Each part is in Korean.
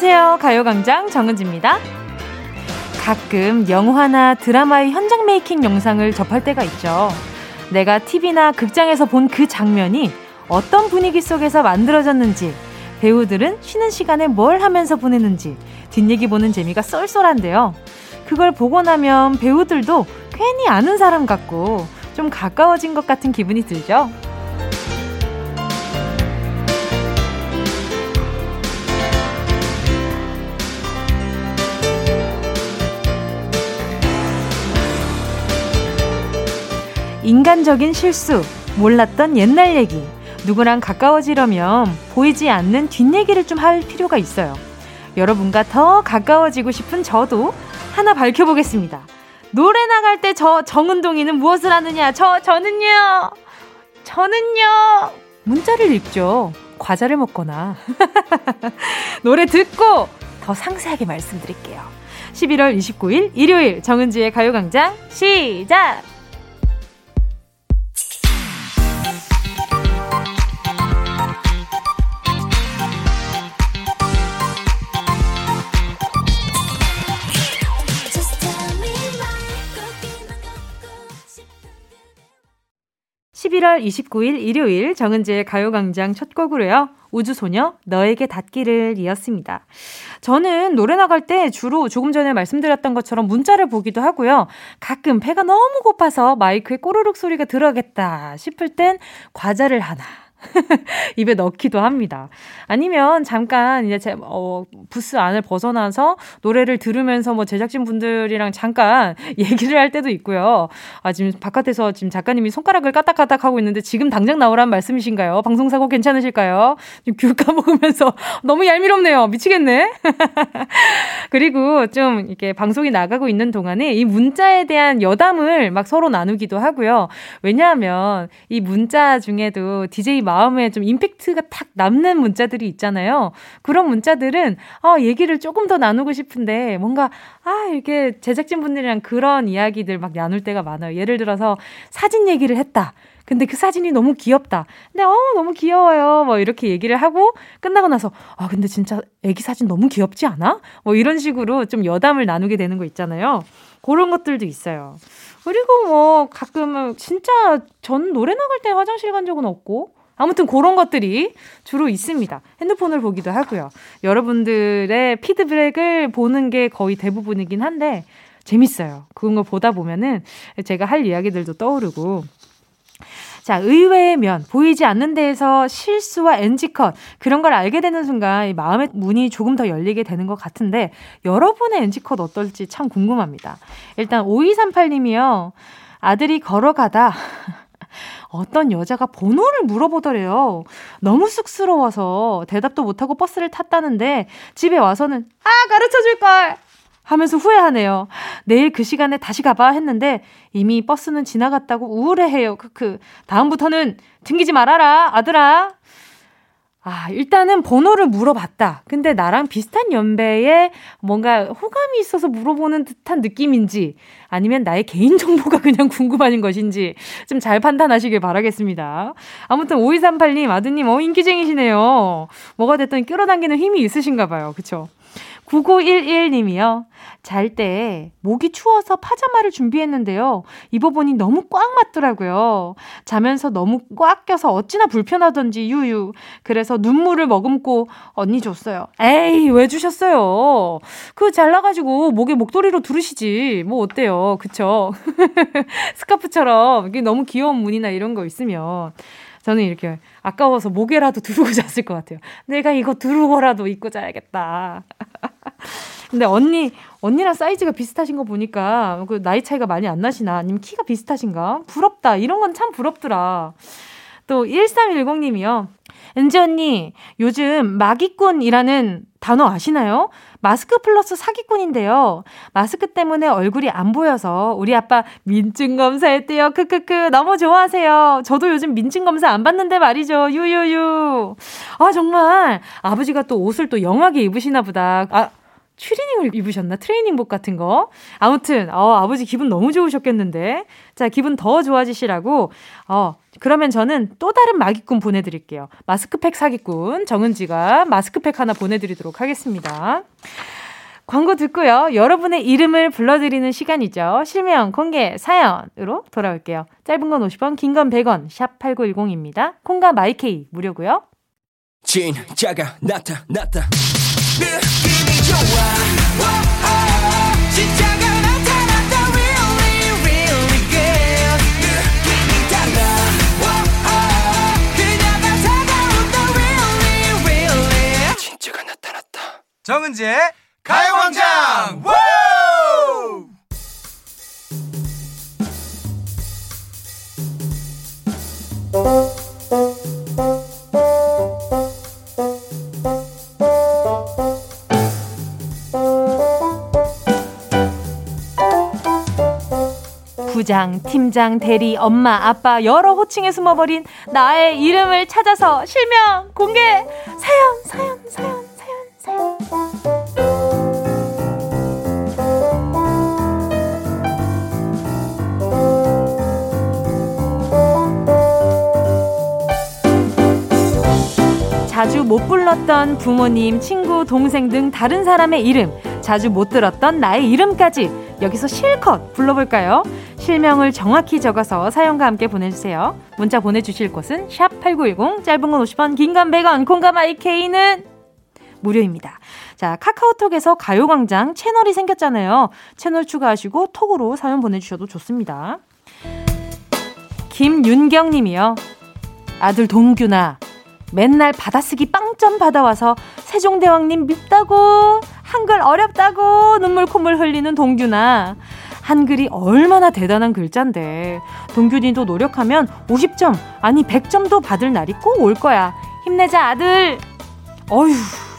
안녕하세요. 가요광장 정은지입니다. 가끔 영화나 드라마의 현장 메이킹 영상을 접할 때가 있죠. 내가 TV나 극장에서 본 그 장면이 어떤 분위기 속에서 만들어졌는지, 배우들은 쉬는 시간에 뭘 하면서 보내는지, 뒷얘기 보는 재미가 쏠쏠한데요. 그걸 보고 나면 배우들도 괜히 아는 사람 같고 좀 가까워진 것 같은 기분이 들죠. 인간적인 실수, 몰랐던 옛날 얘기, 누구랑 가까워지려면 보이지 않는 뒷얘기를 좀 할 필요가 있어요. 여러분과 더 가까워지고 싶은 저도 하나 밝혀보겠습니다. 노래 나갈 때 저 정은동이는 무엇을 하느냐? 저, 저는요! 저는요! 문자를 읽죠. 과자를 먹거나. 노래 듣고 더 상세하게 말씀드릴게요. 11월 29일 일요일 정은지의 가요광장 시작! 11월 29일 일요일 정은지의 가요광장 첫 곡으로요. 우주소녀 너에게 닿기를 이었습니다. 저는 노래 나갈 때 주로 조금 전에 말씀드렸던 것처럼 문자를 보기도 하고요. 가끔 배가 너무 고파서 마이크에 꼬르륵 소리가 들어가겠다 싶을 땐 과자를 하나 입에 넣기도 합니다. 아니면 잠깐 이제 제, 어, 부스 안을 벗어나서 노래를 들으면서 뭐 제작진 분들이랑 잠깐 얘기를 할 때도 있고요. 아, 지금 바깥에서 지금 작가님이 손가락을 까딱까딱 하고 있는데 지금 당장 나오라는 말씀이신가요? 방송사고 괜찮으실까요? 귤 까먹으면서 너무 얄미롭네요. 미치겠네. 그리고 좀 이렇게 방송이 나가고 있는 동안에 이 문자에 대한 여담을 막 서로 나누기도 하고요. 왜냐하면 이 문자 중에도 DJ 마음에 좀 임팩트가 탁 남는 문자들이 있잖아요. 그런 문자들은 아, 얘기를 조금 더 나누고 싶은데 뭔가 아, 이렇게 제작진 분들이랑 그런 이야기들 막 나눌 때가 많아요. 예를 들어서 사진 얘기를 했다. 근데 그 사진이 너무 귀엽다. 근데 어 너무 귀여워요. 뭐 이렇게 얘기를 하고 끝나고 나서 아 근데 진짜 애기 사진 너무 귀엽지 않아? 뭐 이런 식으로 좀 여담을 나누게 되는 거 있잖아요. 그런 것들도 있어요. 그리고 뭐 가끔은 진짜 전 노래 나갈 때 화장실 간 적은 없고 아무튼 그런 것들이 주로 있습니다. 핸드폰을 보기도 하고요. 여러분들의 피드백을 보는 게 거의 대부분이긴 한데 재밌어요. 그런 걸 보다 보면은 제가 할 이야기들도 떠오르고 자, 의외의 면, 보이지 않는 데에서 실수와 NG컷, 그런 걸 알게 되는 순간 마음의 문이 조금 더 열리게 되는 것 같은데, 여러분의 NG컷 어떨지 참 궁금합니다. 일단, 5238님이요. 아들이 걸어가다, 어떤 여자가 번호를 물어보더래요. 너무 쑥스러워서 대답도 못하고 버스를 탔다는데 집에 와서는 아 가르쳐 줄걸 하면서 후회하네요. 내일 그 시간에 다시 가봐 했는데 이미 버스는 지나갔다고 우울해해요. 크크. 다음부터는 튕기지 말아라 아들아. 아, 일단은 번호를 물어봤다. 근데 나랑 비슷한 연배에 뭔가 호감이 있어서 물어보는 듯한 느낌인지 아니면 나의 개인정보가 그냥 궁금한 것인지 좀 잘 판단하시길 바라겠습니다. 아무튼 5238님, 아드님, 어, 인기쟁이시네요. 뭐가 됐든 끌어당기는 힘이 있으신가 봐요. 그쵸? 9911님이요. 잘 때 목이 추워서 파자마를 준비했는데요. 입어보니 너무 꽉 맞더라고요. 자면서 너무 꽉 껴서 어찌나 불편하던지 유유. 그래서 눈물을 머금고 언니 줬어요. 에이, 왜 주셨어요? 그 잘라가지고 목에 목도리로 두르시지. 뭐 어때요? 그쵸? 스카프처럼 너무 귀여운 무늬나 이런 거 있으면. 저는 이렇게 아까워서 목에라도 두르고 잤을 것 같아요. 내가 이거 두르고라도 입고 자야겠다. 근데 언니, 언니랑 사이즈가 비슷하신 거 보니까 그 나이 차이가 많이 안 나시나? 아니면 키가 비슷하신가? 부럽다. 이런 건 참 부럽더라. 또 1310님이요. 은지 언니, 요즘 마기꾼이라는 단어 아시나요? 마스크 플러스 사기꾼인데요. 마스크 때문에 얼굴이 안 보여서 우리 아빠 민증 검사했대요. 크크크. 너무 좋아하세요. 저도 요즘 민증 검사 안 받는데 말이죠. 유유유. 아, 정말. 아버지가 또 옷을 또 영하게 입으시나 보다. 아, 추리닝을 입으셨나? 트레이닝복 같은 거. 아무튼, 어, 아버지 기분 너무 좋으셨겠는데. 자, 기분 더 좋아지시라고, 어, 그러면 저는 또 다른 마기꾼 보내드릴게요. 마스크팩 사기꾼 정은지가 마스크팩 하나 보내드리도록 하겠습니다. 광고 듣고요. 여러분의 이름을 불러드리는 시간이죠. 실명, 공개, 사연으로 돌아올게요. 짧은 건 50원, 긴 건 100원, 샵 8910입니다. 콩과 마이케이 무료고요. 진짜가 나타났다. 정은지의 가요광장 부장, 팀장, 대리, 엄마, 아빠 여러 호칭에 숨어버린 나의 이름을 찾아서 실명 공개 사연 사연 사연 사연 사연 자주 못 불렀던 부모님, 친구, 동생 등 다른 사람의 이름, 자주 못 들었던 나의 이름까지 여기서 실컷 불러볼까요? 실명을 정확히 적어서 사연과 함께 보내주세요. 문자 보내주실 곳은 샵 8910, 짧은 건 50원, 긴 건 100원, 공감 IK는 무료입니다. 자, 카카오톡에서 가요광장 채널이 생겼잖아요. 채널 추가하시고 톡으로 사연 보내주셔도 좋습니다. 김윤경 님이요. 아들 동규나 맨날 받아쓰기 빵점 받아와서 세종대왕님 밉다고 한글 어렵다고 눈물 콧물 흘리는 동규나 한글이 얼마나 대단한 글자인데. 동규님도 노력하면 50점 아니 100점도 받을 날이 꼭 올 거야. 힘내자 아들! 어휴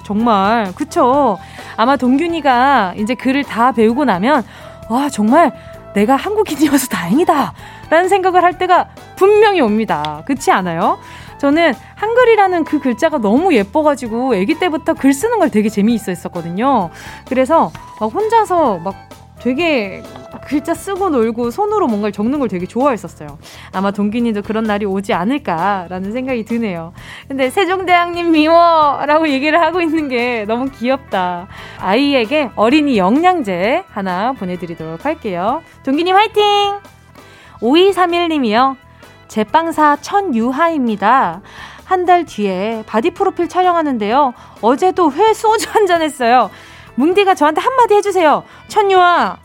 정말. 그쵸? 아마 동균이가 이제 글을 다 배우고 나면 와 정말 내가 한국인이어서 다행이다. 라는 생각을 할 때가 분명히 옵니다. 그렇지 않아요? 저는 한글이라는 그 글자가 너무 예뻐가지고 아기 때부터 글 쓰는 걸 되게 재미있어 했었거든요. 그래서 막 혼자서 막 되게 글자 쓰고 놀고 손으로 뭔가를 적는 걸 되게 좋아했었어요. 아마 동균이도 그런 날이 오지 않을까라는 생각이 드네요. 근데 세종대왕님 미워 라고 얘기를 하고 있는 게 너무 귀엽다. 아이에게 어린이 영양제 하나 보내드리도록 할게요. 동균님 화이팅! 5231님이요. 제빵사 천유하입니다. 한 달 뒤에 바디 프로필 촬영하는데요. 어제도 회 소주 한 잔 했어요. 뭉디가 저한테 한마디 해주세요. 천유아,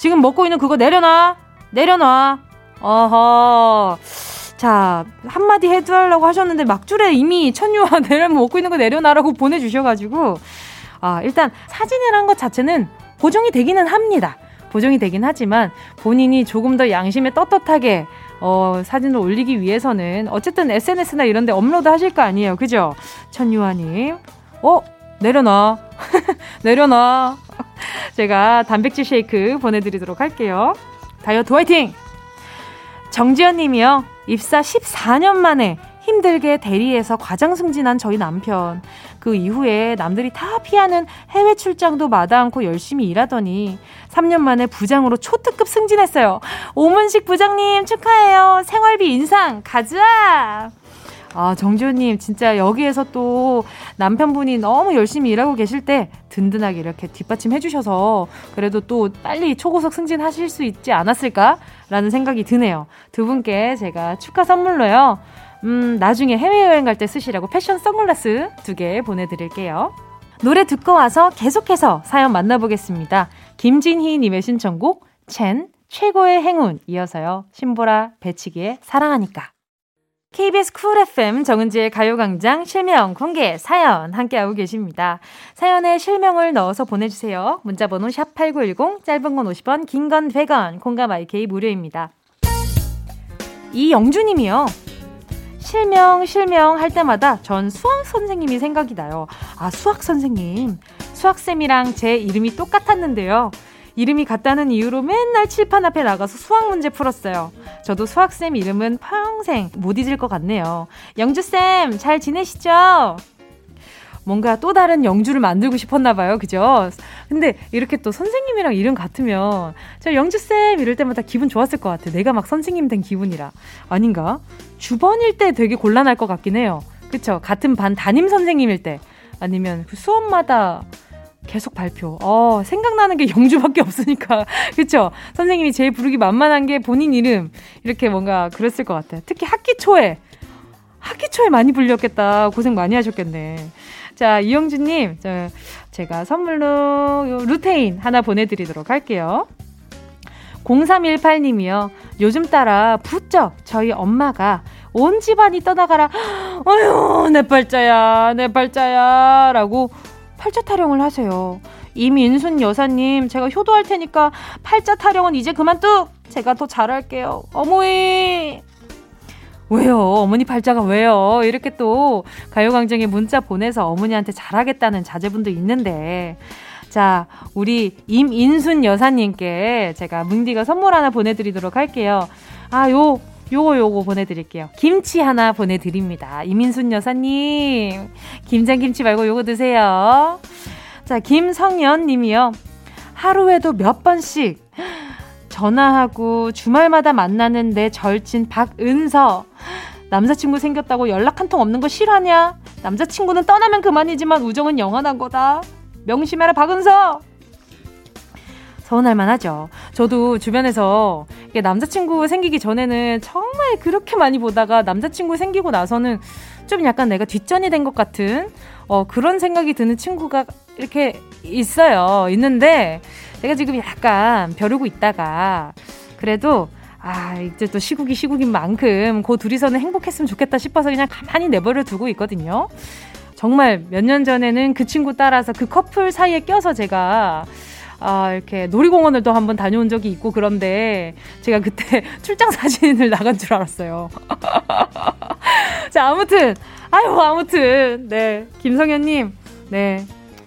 지금 먹고 있는 그거 내려놔. 내려놔. 어허. 자, 한마디 해달라고 하셨는데 막줄에 이미 천유아 내려면 먹고 있는 거 내려놔라고 보내주셔가지고, 아, 일단 사진을 한 것 자체는 보정이 되기는 합니다. 보정이 되긴 하지만 본인이 조금 더 양심에 떳떳하게 어, 사진을 올리기 위해서는 어쨌든 SNS나 이런 데 업로드 하실 거 아니에요. 그죠? 천유아님. 어? 내려놔. 내려놔. 제가 단백질 쉐이크 보내드리도록 할게요. 다이어트 화이팅! 정지현 님이요. 입사 14년 만에 힘들게 대리해서 과장 승진한 저희 남편. 그 이후에 남들이 다 피하는 해외 출장도 마다 않고 열심히 일하더니 3년 만에 부장으로 초특급 승진했어요. 오문식 부장님 축하해요. 생활비 인상 가자. 아, 정지호님, 진짜 여기에서 또 남편분이 너무 열심히 일하고 계실 때 든든하게 이렇게 뒷받침 해주셔서 그래도 또 빨리 초고속 승진하실 수 있지 않았을까라는 생각이 드네요. 두 분께 제가 축하 선물로요. 음, 나중에 해외여행 갈 때 쓰시라고 패션 선글라스 두 개 보내드릴게요. 노래 듣고 와서 계속해서 사연 만나보겠습니다. 김진희님의 신청곡, 첸, 최고의 행운 이어서요. 신보라, 배치기의 사랑하니까. KBS 쿨 FM 정은지의 가요광장 실명 공개 사연 함께하고 계십니다. 사연에 실명을 넣어서 보내주세요. 문자번호 샵8910 짧은 건 50원 긴 건 100원 콩감 IK 무료입니다. 이영주님이요. 실명, 실명 할 때마다 전 수학 선생님이 생각이 나요. 아, 수학 선생님. 수학쌤이랑 제 이름이 똑같았는데요. 이름이 같다는 이유로 맨날 칠판 앞에 나가서 수학 문제 풀었어요. 저도 수학쌤 이름은 평생 못 잊을 것 같네요. 영주쌤, 잘 지내시죠? 뭔가 또 다른 영주를 만들고 싶었나 봐요. 그죠? 근데 이렇게 또 선생님이랑 이름 같으면 저 영주쌤 이럴 때마다 기분 좋았을 것 같아. 내가 막 선생님 된 기분이라. 아닌가? 주번일 때 되게 곤란할 것 같긴 해요. 그쵸? 같은 반 담임 선생님일 때. 아니면 그 수업마다 계속 발표. 어, 생각나는 게 영주밖에 없으니까. 그쵸? 선생님이 제일 부르기 만만한 게 본인 이름. 이렇게 뭔가 그랬을 것 같아요. 특히 학기 초에. 학기 초에 많이 불렸겠다. 고생 많이 하셨겠네. 자, 이영주님, 저, 제가 선물로 루테인 하나 보내드리도록 할게요. 0318님이요. 요즘 따라 부쩍 저희 엄마가 온 집안이 떠나가라. 어휴, 내 팔자야, 내 팔자야. 라고 팔자 타령을 하세요. 이민순 여사님, 제가 효도할 테니까 팔자 타령은 이제 그만 뚝! 제가 더 잘할게요. 어머니! 왜요? 어머니 팔자가 왜요? 이렇게 또 가요광장에 문자 보내서 어머니한테 잘하겠다는 자제분도 있는데. 자, 우리 임인순 여사님께 제가 뭉디가 선물 하나 보내드리도록 할게요. 아, 요, 요거 요거 보내드릴게요. 김치 하나 보내드립니다. 이민순 여사님. 김장김치 말고 요거 드세요. 자, 김성연 님이요. 하루에도 몇 번씩 전화하고 주말마다 만나는 내 절친 박은서. 남자친구 생겼다고 연락 한 통 없는 거 싫어하냐? 남자친구는 떠나면 그만이지만 우정은 영원한 거다. 명심해라, 박은서! 서운할 만 하죠. 저도 주변에서 남자친구 생기기 전에는 정말 그렇게 많이 보다가 남자친구 생기고 나서는 좀 약간 내가 뒷전이 된 것 같은 어, 그런 생각이 드는 친구가 이렇게 있어요. 있는데 내가 지금 약간 벼르고 있다가 그래도 아, 이제 또 시국이 시국인 만큼 그 둘이서는 행복했으면 좋겠다 싶어서 그냥 가만히 내버려 두고 있거든요. 정말 몇 년 전에는 그 친구 따라서 그 커플 사이에 껴서 제가 아, 이렇게 놀이공원을 또 한번 다녀온 적이 있고 그런데 제가 그때 출장 사진을 나간 줄 알았어요. 자, 아무튼, 아유, 아무튼, 네. 김성현님, 네.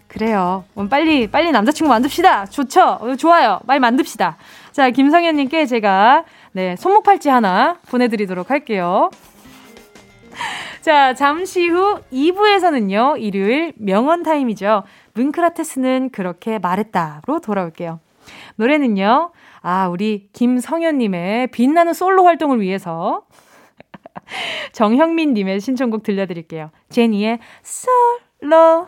그래요. 빨리, 빨리 남자친구 만듭시다. 좋죠? 좋아요. 빨리 만듭시다. 자, 김성현님께 제가 네, 손목 팔찌 하나 보내드리도록 할게요. 자, 잠시 후 2부에서는요, 일요일 명언 타임이죠. 문크라테스는 그렇게 말했다로 돌아올게요. 노래는요, 아, 우리 김성현님의 빛나는 솔로 활동을 위해서 정형민님의 신청곡 들려드릴게요. 제니의 솔로.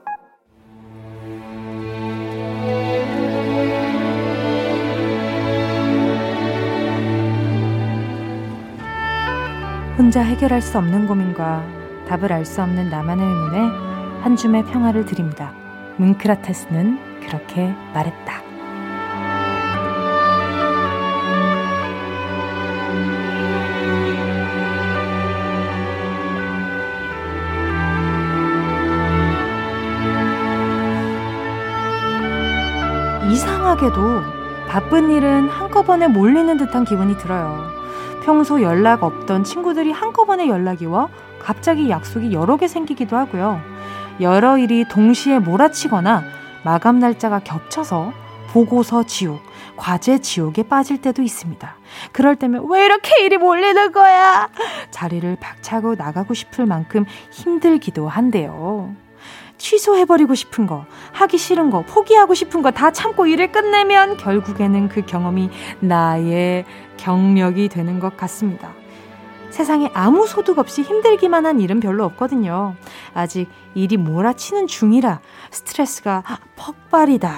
혼자 해결할 수 없는 고민과 답을 알 수 없는 나만의 의문에 한 줌의 평화를 드립니다. 문크라테스는 그렇게 말했다. 이상하게도 바쁜 일은 한꺼번에 몰리는 듯한 기분이 들어요. 평소 연락 없던 친구들이 한꺼번에 연락이 와 갑자기 약속이 여러 개 생기기도 하고요. 여러 일이 동시에 몰아치거나 마감 날짜가 겹쳐서 보고서 지옥, 과제 지옥에 빠질 때도 있습니다. 그럴 때면 왜 이렇게 일이 몰리는 거야? 자리를 박차고 나가고 싶을 만큼 힘들기도 한데요. 취소해버리고 싶은 거, 하기 싫은 거, 포기하고 싶은 거 다 참고 일을 끝내면 결국에는 그 경험이 나의 경력이 되는 것 같습니다. 세상에 아무 소득 없이 힘들기만 한 일은 별로 없거든요. 아직 일이 몰아치는 중이라 스트레스가 폭발이다.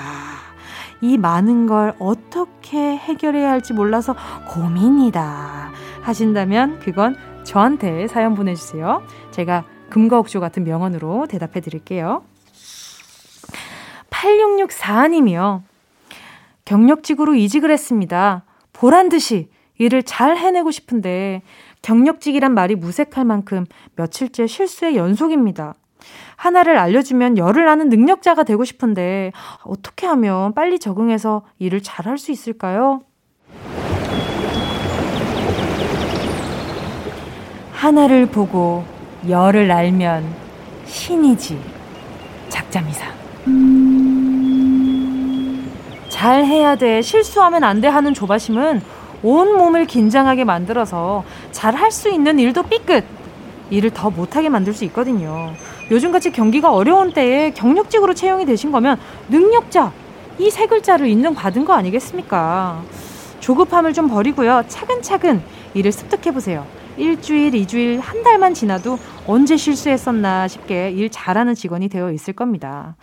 이 많은 걸 어떻게 해결해야 할지 몰라서 고민이다. 하신다면 그건 저한테 사연 보내주세요. 제가 금과 옥조 같은 명언으로 대답해 드릴게요. 8664님이요. 경력직으로 이직을 했습니다. 보란 듯이 일을 잘 해내고 싶은데 경력직이란 말이 무색할 만큼 며칠째 실수의 연속입니다. 하나를 알려주면 열을 나는 능력자가 되고 싶은데 어떻게 하면 빨리 적응해서 일을 잘 할 수 있을까요? 하나를 보고 열을 알면 신이지. 작자미사. 잘 해야 돼, 실수하면 안 돼 하는 조바심은 온 몸을 긴장하게 만들어서 잘 할 수 있는 일도 삐끗. 일을 더 못하게 만들 수 있거든요. 요즘같이 경기가 어려운 때에 경력직으로 채용이 되신 거면 능력자 이 세 글자를 인정받은 거 아니겠습니까? 조급함을 좀 버리고요. 차근차근 일을 습득해 보세요. 일주일, 이주일, 한 달만 지나도 언제 실수했었나 싶게 일 잘하는 직원이 되어 있을 겁니다.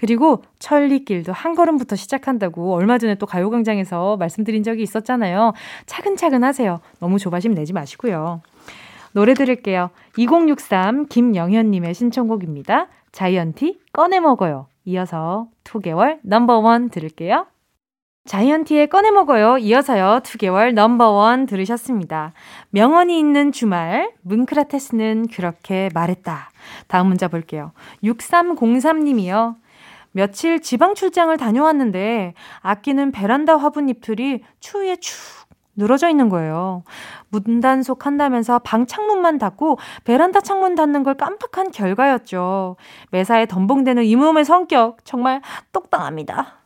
그리고 천리길도 한 걸음부터 시작한다고 얼마 전에 또 가요광장에서 말씀드린 적이 있었잖아요. 차근차근 하세요. 너무 조바심 내지 마시고요. 노래 들을게요. 2063 김영현님의 신청곡입니다. 자이언티 꺼내 먹어요. 이어서 2개월 넘버원 들을게요. 자이언티의 꺼내 먹어요. 이어서요. 2개월 넘버원 들으셨습니다. 명언이 있는 주말, 뭉크라테스는 그렇게 말했다. 다음 문자 볼게요. 6303님이요. 며칠 지방 출장을 다녀왔는데 아끼는 베란다 화분 잎들이 추위에 축 늘어져 있는 거예요. 문단속 한다면서 방 창문만 닫고 베란다 창문 닫는 걸 깜빡한 결과였죠. 매사에 덤벙대는 이 몸의 성격 정말 똑당합니다.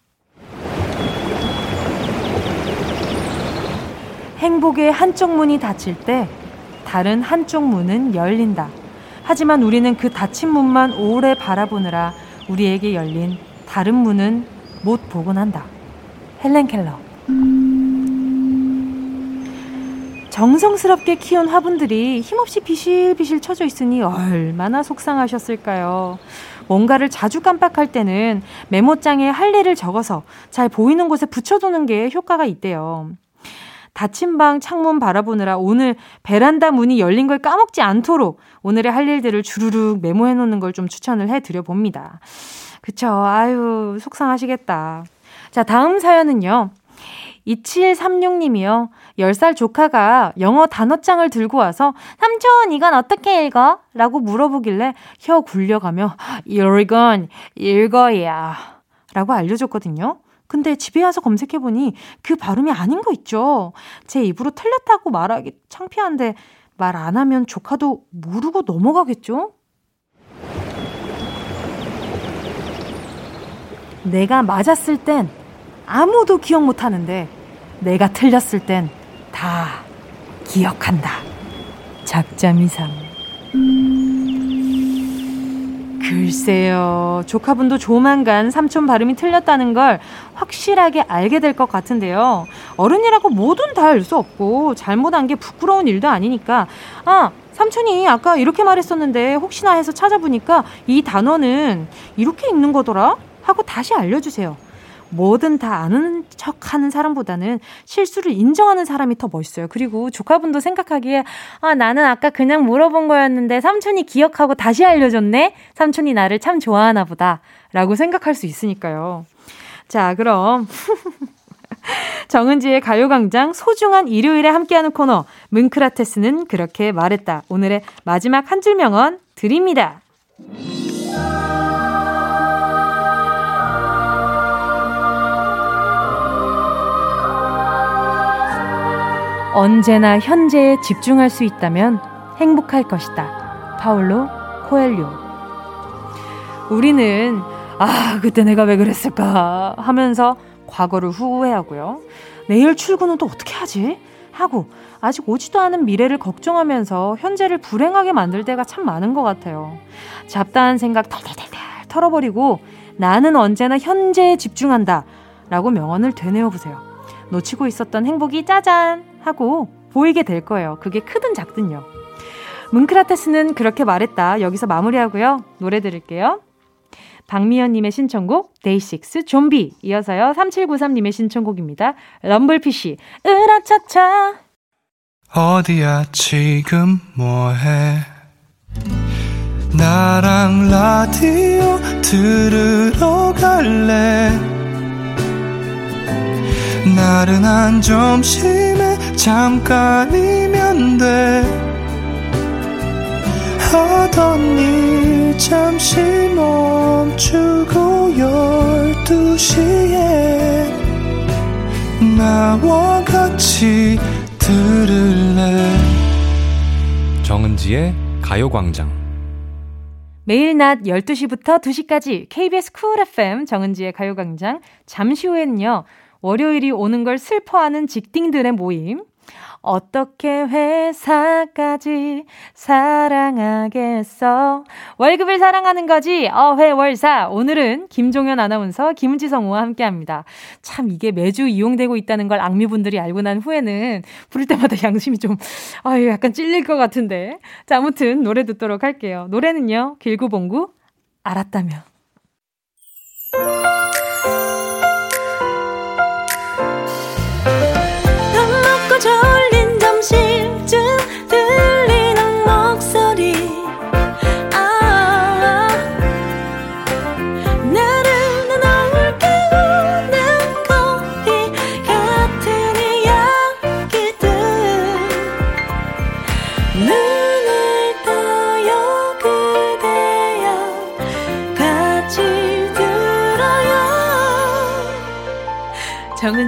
행복의 한쪽 문이 닫힐 때 다른 한쪽 문은 열린다. 하지만 우리는 그 닫힌 문만 오래 바라보느라 우리에게 열린 다른 문은 못 보곤 한다. 헬렌 켈러. 정성스럽게 키운 화분들이 힘없이 비실비실 쳐져 있으니 얼마나 속상하셨을까요? 뭔가를 자주 깜빡할 때는 메모장에 할 일을 적어서 잘 보이는 곳에 붙여두는 게 효과가 있대요. 닫힌 방 창문 바라보느라 오늘 베란다 문이 열린 걸 까먹지 않도록 오늘의 할 일들을 주르륵 메모해 놓는 걸 좀 추천을 해 드려 봅니다. 그쵸. 아유, 속상하시겠다. 자, 다음 사연은요. 2736님이요. 10살 조카가 영어 단어장을 들고 와서 삼촌 이건 어떻게 읽어? 라고 물어보길래 혀 굴려가며 이건 읽어야 라고 알려줬거든요. 근데 집에 와서 검색해보니 그 발음이 아닌 거 있죠. 제 입으로 틀렸다고 말하기 창피한데 말 안 하면 조카도 모르고 넘어가겠죠? 내가 맞았을 땐 아무도 기억 못 하는데 내가 틀렸을 땐 다 기억한다. 작자미상. 글쎄요. 조카분도 조만간 삼촌 발음이 틀렸다는 걸 확실하게 알게 될 것 같은데요. 어른이라고 뭐든 다 알 수 없고 잘못한 게 부끄러운 일도 아니니까 아 삼촌이 아까 이렇게 말했었는데 혹시나 해서 찾아보니까 이 단어는 이렇게 읽는 거더라 하고 다시 알려 주세요. 뭐든 다 아는 척 하는 사람보다는 실수를 인정하는 사람이 더 멋있어요. 그리고 조카분도 생각하기에, 아, 나는 아까 그냥 물어본 거였는데 삼촌이 기억하고 다시 알려줬네? 삼촌이 나를 참 좋아하나 보다. 라고 생각할 수 있으니까요. 자, 그럼. 정은지의 가요광장 소중한 일요일에 함께하는 코너, 뭉크라테스는 그렇게 말했다. 오늘의 마지막 한 줄 명언 드립니다. 언제나 현재에 집중할 수 있다면 행복할 것이다. 파울로 코엘료. 우리는 아, 그때 내가 왜 그랬을까 하면서 과거를 후회하고요. 내일 출근은 또 어떻게 하지? 하고 아직 오지도 않은 미래를 걱정하면서 현재를 불행하게 만들 때가 참 많은 것 같아요. 잡다한 생각 털털털털 털어버리고 나는 언제나 현재에 집중한다 라고 명언을 되뇌어 보세요. 놓치고 있었던 행복이 짜잔 하고 보이게 될 거예요. 그게 크든 작든요. 뭉크라테스는 그렇게 말했다. 여기서 마무리하고요. 노래 들을게요. 박미연님의 신청곡 데이식스 좀비 이어서요 3793님의 신청곡입니다. 럼블피쉬 으라차차 어디야 지금 뭐해 나랑 라디오 들으러 갈래 나른한 점심에 잠깐이면 돼. 하던 일 잠시 멈추고 열두 시에 나와 같이 들을래? 정은지의 가요광장. 매일 낮 12시부터 2시까지 KBS 쿨 FM 정은지의 가요광장. 잠시 후에는요. 월요일이 오는 걸 슬퍼하는 직딩들의 모임 어떻게 회사까지 사랑하겠어? 월급을 사랑하는 거지. 어회월사. 오늘은 김종현 아나운서, 김은지 성우와 함께 합니다. 참 이게 매주 이용되고 있다는 걸 악미분들이 알고 난 후에는 부를 때마다 양심이 좀, 아유, 약간 찔릴 것 같은데. 자, 아무튼 노래 듣도록 할게요. 노래는요, 길구봉구, 알았다면.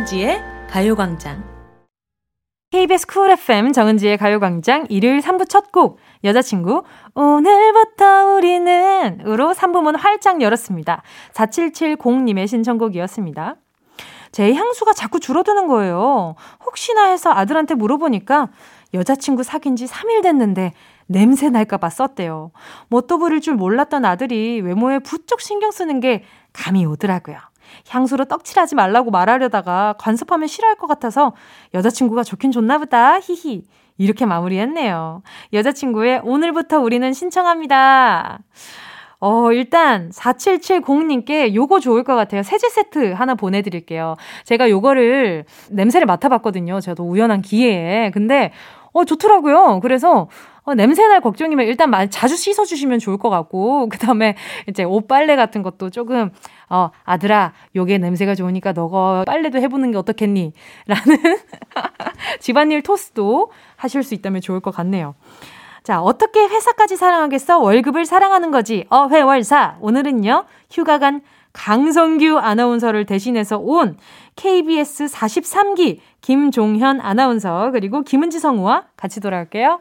정은지의 가요광장. KBS 쿨 FM 정은지의 가요광장 일요일 3부 첫 곡, 여자친구, 오늘부터 우리는, 으로 3부 문 활짝 열었습니다. 4770님의 신청곡이었습니다. 제 향수가 자꾸 줄어드는 거예요. 혹시나 해서 아들한테 물어보니까 여자친구 사귄 지 3일 됐는데 냄새 날까봐 썼대요. 뭣도 부릴 줄 몰랐던 아들이 외모에 부쩍 신경 쓰는 게 감이 오더라고요. 향수로 떡칠하지 말라고 말하려다가 관섭하면 싫어할 것 같아서 여자친구가 좋긴 좋나 보다. 히히. 이렇게 마무리했네요. 여자친구의 오늘부터 우리는 신청합니다. 어, 일단 4770님께 요거 좋을 것 같아요. 세제 세트 하나 보내드릴게요. 제가 요거를 냄새를 맡아봤거든요. 저도 우연한 기회에. 근데 어, 좋더라고요. 그래서 어, 냄새날 걱정이면 일단 말 자주 씻어주시면 좋을 것 같고, 그 다음에 이제 옷 빨래 같은 것도 조금, 어, 아들아, 요게 냄새가 좋으니까 너가 빨래도 해보는 게 어떻겠니? 라는 집안일 토스도 하실 수 있다면 좋을 것 같네요. 자, 어떻게 회사까지 사랑하겠어? 월급을 사랑하는 거지. 어, 회월사. 오늘은요, 휴가 간 강성규 아나운서를 대신해서 온 KBS 43기 김종현 아나운서 그리고 김은지 성우와 같이 돌아올게요.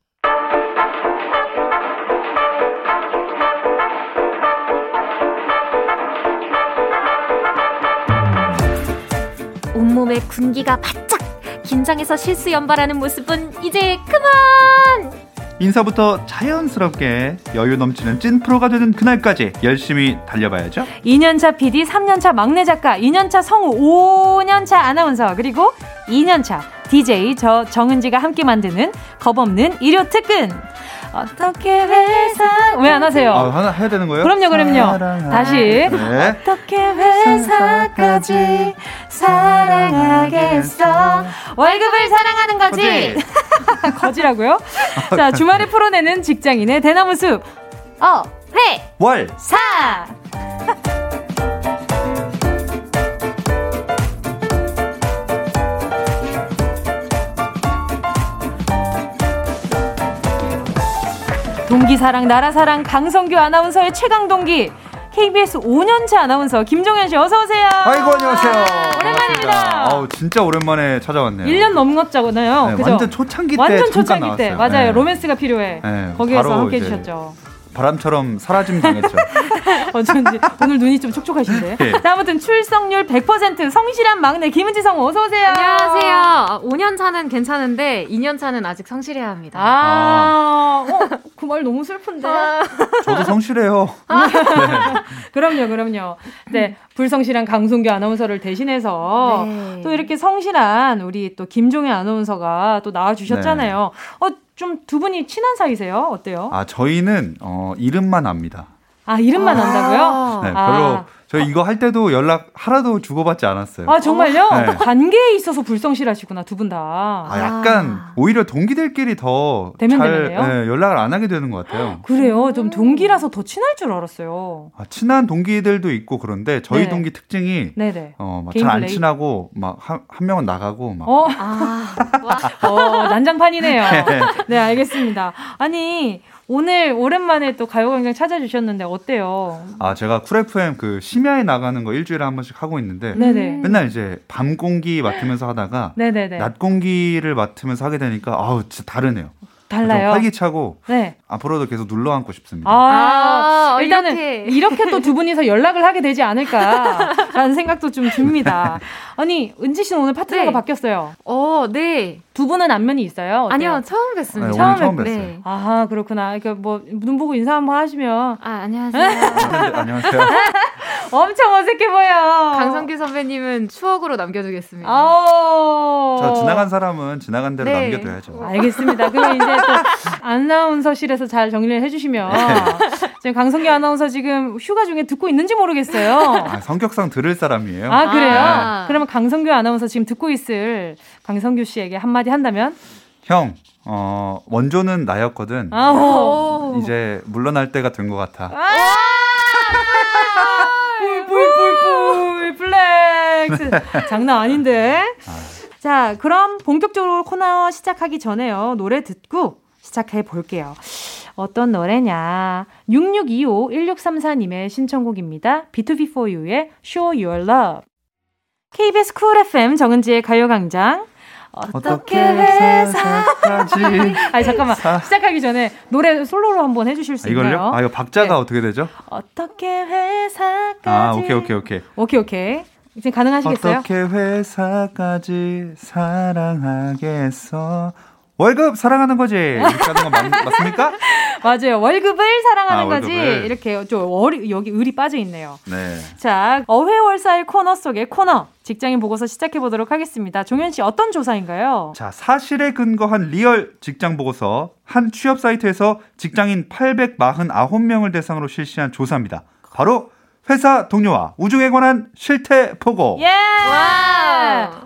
온몸에 군기가 바짝 긴장해서 실수 연발하는 모습은 이제 그만! 인사부터 자연스럽게 여유 넘치는 찐 프로가 되는 그날까지 열심히 달려봐야죠. 2년차 PD, 3년차 막내 작가, 2년차 성우, 5년차 아나운서, 그리고 2년차 DJ 저 정은지가 함께 만드는 겁없는 일요 특근. 어떻게 회사 왜안 하세요? 아, 하나 해야 되는 거예요? 그럼요, 그럼요. 사랑하... 다시 네. 어떻게 회사까지 사랑하겠어? 월급을 사랑하는 거지. 거지라고요? 자, 주말에 풀어내는 직장인의 대나무 숲. 어, 회, 월, 사. 동기사랑, 나라사랑, 강성규 아나운서의 최강동기. KBS 5년차 아나운서 김종현 씨 어서 오세요. 아이고 안녕하세요. 오랜만입니다. 아우 진짜 오랜만에 찾아왔네요. 1년 넘었잖아요. 네, 완전 초창기 때 완전 초창기 때 맞아요. 네. 로맨스가 필요해. 네, 거기에서 함께 해 주셨죠. 바람처럼 사라짐 당했죠. 어쩐지 오늘 눈이 좀 촉촉하신데. 네. 자, 아무튼 출석률 100% 성실한 막내 김은지 성우 어서 오세요. 안녕하세요. 5년 차는 괜찮은데 2년 차는 아직 성실해야 합니다. 아, 아. 어, 그 말 너무 슬픈데. 아. 저도 성실해요. 아. 네. 그럼요, 그럼요. 네, 불성실한 강송규 아나운서를 대신해서 네. 또 이렇게 성실한 우리 또 김종현 아나운서가 또 나와주셨잖아요. 네. 어, 좀 두 분이 친한 사이세요? 어때요? 아 저희는 어, 이름만 압니다. 아, 이름만 아. 안다고요? 네, 아. 별로 저희 이거 할 때도 연락 하나도 주고받지 않았어요. 아, 정말요? 네. 또 관계에 있어서 불성실하시구나, 두 분 다. 아, 약간 오히려 동기들끼리 더 잘? 네, 연락을 안 하게 되는 것 같아요. 그래요? 좀 동기라서 더 친할 줄 알았어요. 아, 친한 동기들도 있고 그런데 저희 네. 동기 특징이 네네. 어, 개인 잘안 플레이? 친하고 막 한 명은 나가고 막 어, 아, 와. 어, 난장판이네요. 네, 알겠습니다. 아니, 오늘 오랜만에 또 가요광장 찾아주셨는데 어때요? 아, 제가 쿨 FM 그 심야에 나가는 거 일주일에 한 번씩 하고 있는데 네네. 맨날 이제 밤 공기 맡으면서 하다가 네네네. 낮 공기를 맡으면서 하게 되니까 아우 진짜 다르네요. 좀 달라요. 활기차고 네. 앞으로도 계속 눌러 앉고 싶습니다. 아, 아, 일단은 이렇게. 이렇게 또 두 분이서 연락을 하게 되지 않을까라는 생각도 좀 듭니다. 아니, 은지 씨는 오늘 파트너가 네. 바뀌었어요. 어, 네. 두 분은 안면이 있어요? 어때요? 아니요, 처음 네, 뵀습니다. 오늘 처음 처음 뵀- 뵀어요. 네. 아, 그렇구나. 그러니까 뭐 눈 보고 인사 한번 하시면 아, 안녕하세요. 네, 안녕하세요. 엄청 어색해 보여. 강성규 선배님은 추억으로 남겨두겠습니다. 아우. 저 지나간 사람은 지나간 대로 네. 남겨둬야죠. 알겠습니다. 그럼 이제 또 아나운서실에서 잘 정리를 해주시면 지금 강성기 아나운서 지금 휴가 중에 듣고 있는지 모르겠어요. 아, 성격상 들을 사람이에요. 아 그래요? 아. 그러면 강성규 아나운서 지금 듣고 있을 강성규 씨에게 한마디 한다면? 형, 어, 원조는 나였거든. 아우 오. 이제 물러날 때가 된 것 같아. 뿔뿔뿔뿔 flex 장난 아닌데. 자 그럼 본격적으로 코너 시작하기 전에요 노래 듣고 시작해 볼게요. 어떤 노래냐? 6625-1634님의 신청곡입니다. BTOB 4U의 Show Your Love. KBS 쿨 FM 정은지의 가요광장. 어떻게 회사까지 아니 잠깐만 사- 시작하기 전에 노래 솔로로 한번 해주실 수 아, 이걸요? 있나요? 아, 이거 박자가 네. 어떻게 되죠? 어떻게 회사까지 아, 오케이, 오케이, 오케이. 오케이 오케이 지금 가능하시겠어요? 어떻게 회사까지 사랑하겠어? 월급 사랑하는 거지. 이렇게 하는 거 맞, 맞습니까? 맞아요 월급을 사랑하는 아, 거지 월급을. 이렇게 좀 월, 여기 을이 빠져 있네요. 네. 자 어회월사의 코너 속의 코너 직장인 보고서 시작해 보도록 하겠습니다. 종현 씨 어떤 조사인가요? 자, 사실에 근거한 real 직장 보고서 한 취업 사이트에서 직장인 849명을 대상으로 실시한 조사입니다. 바로 회사 동료와 우중에 관한 실태 보고. 예!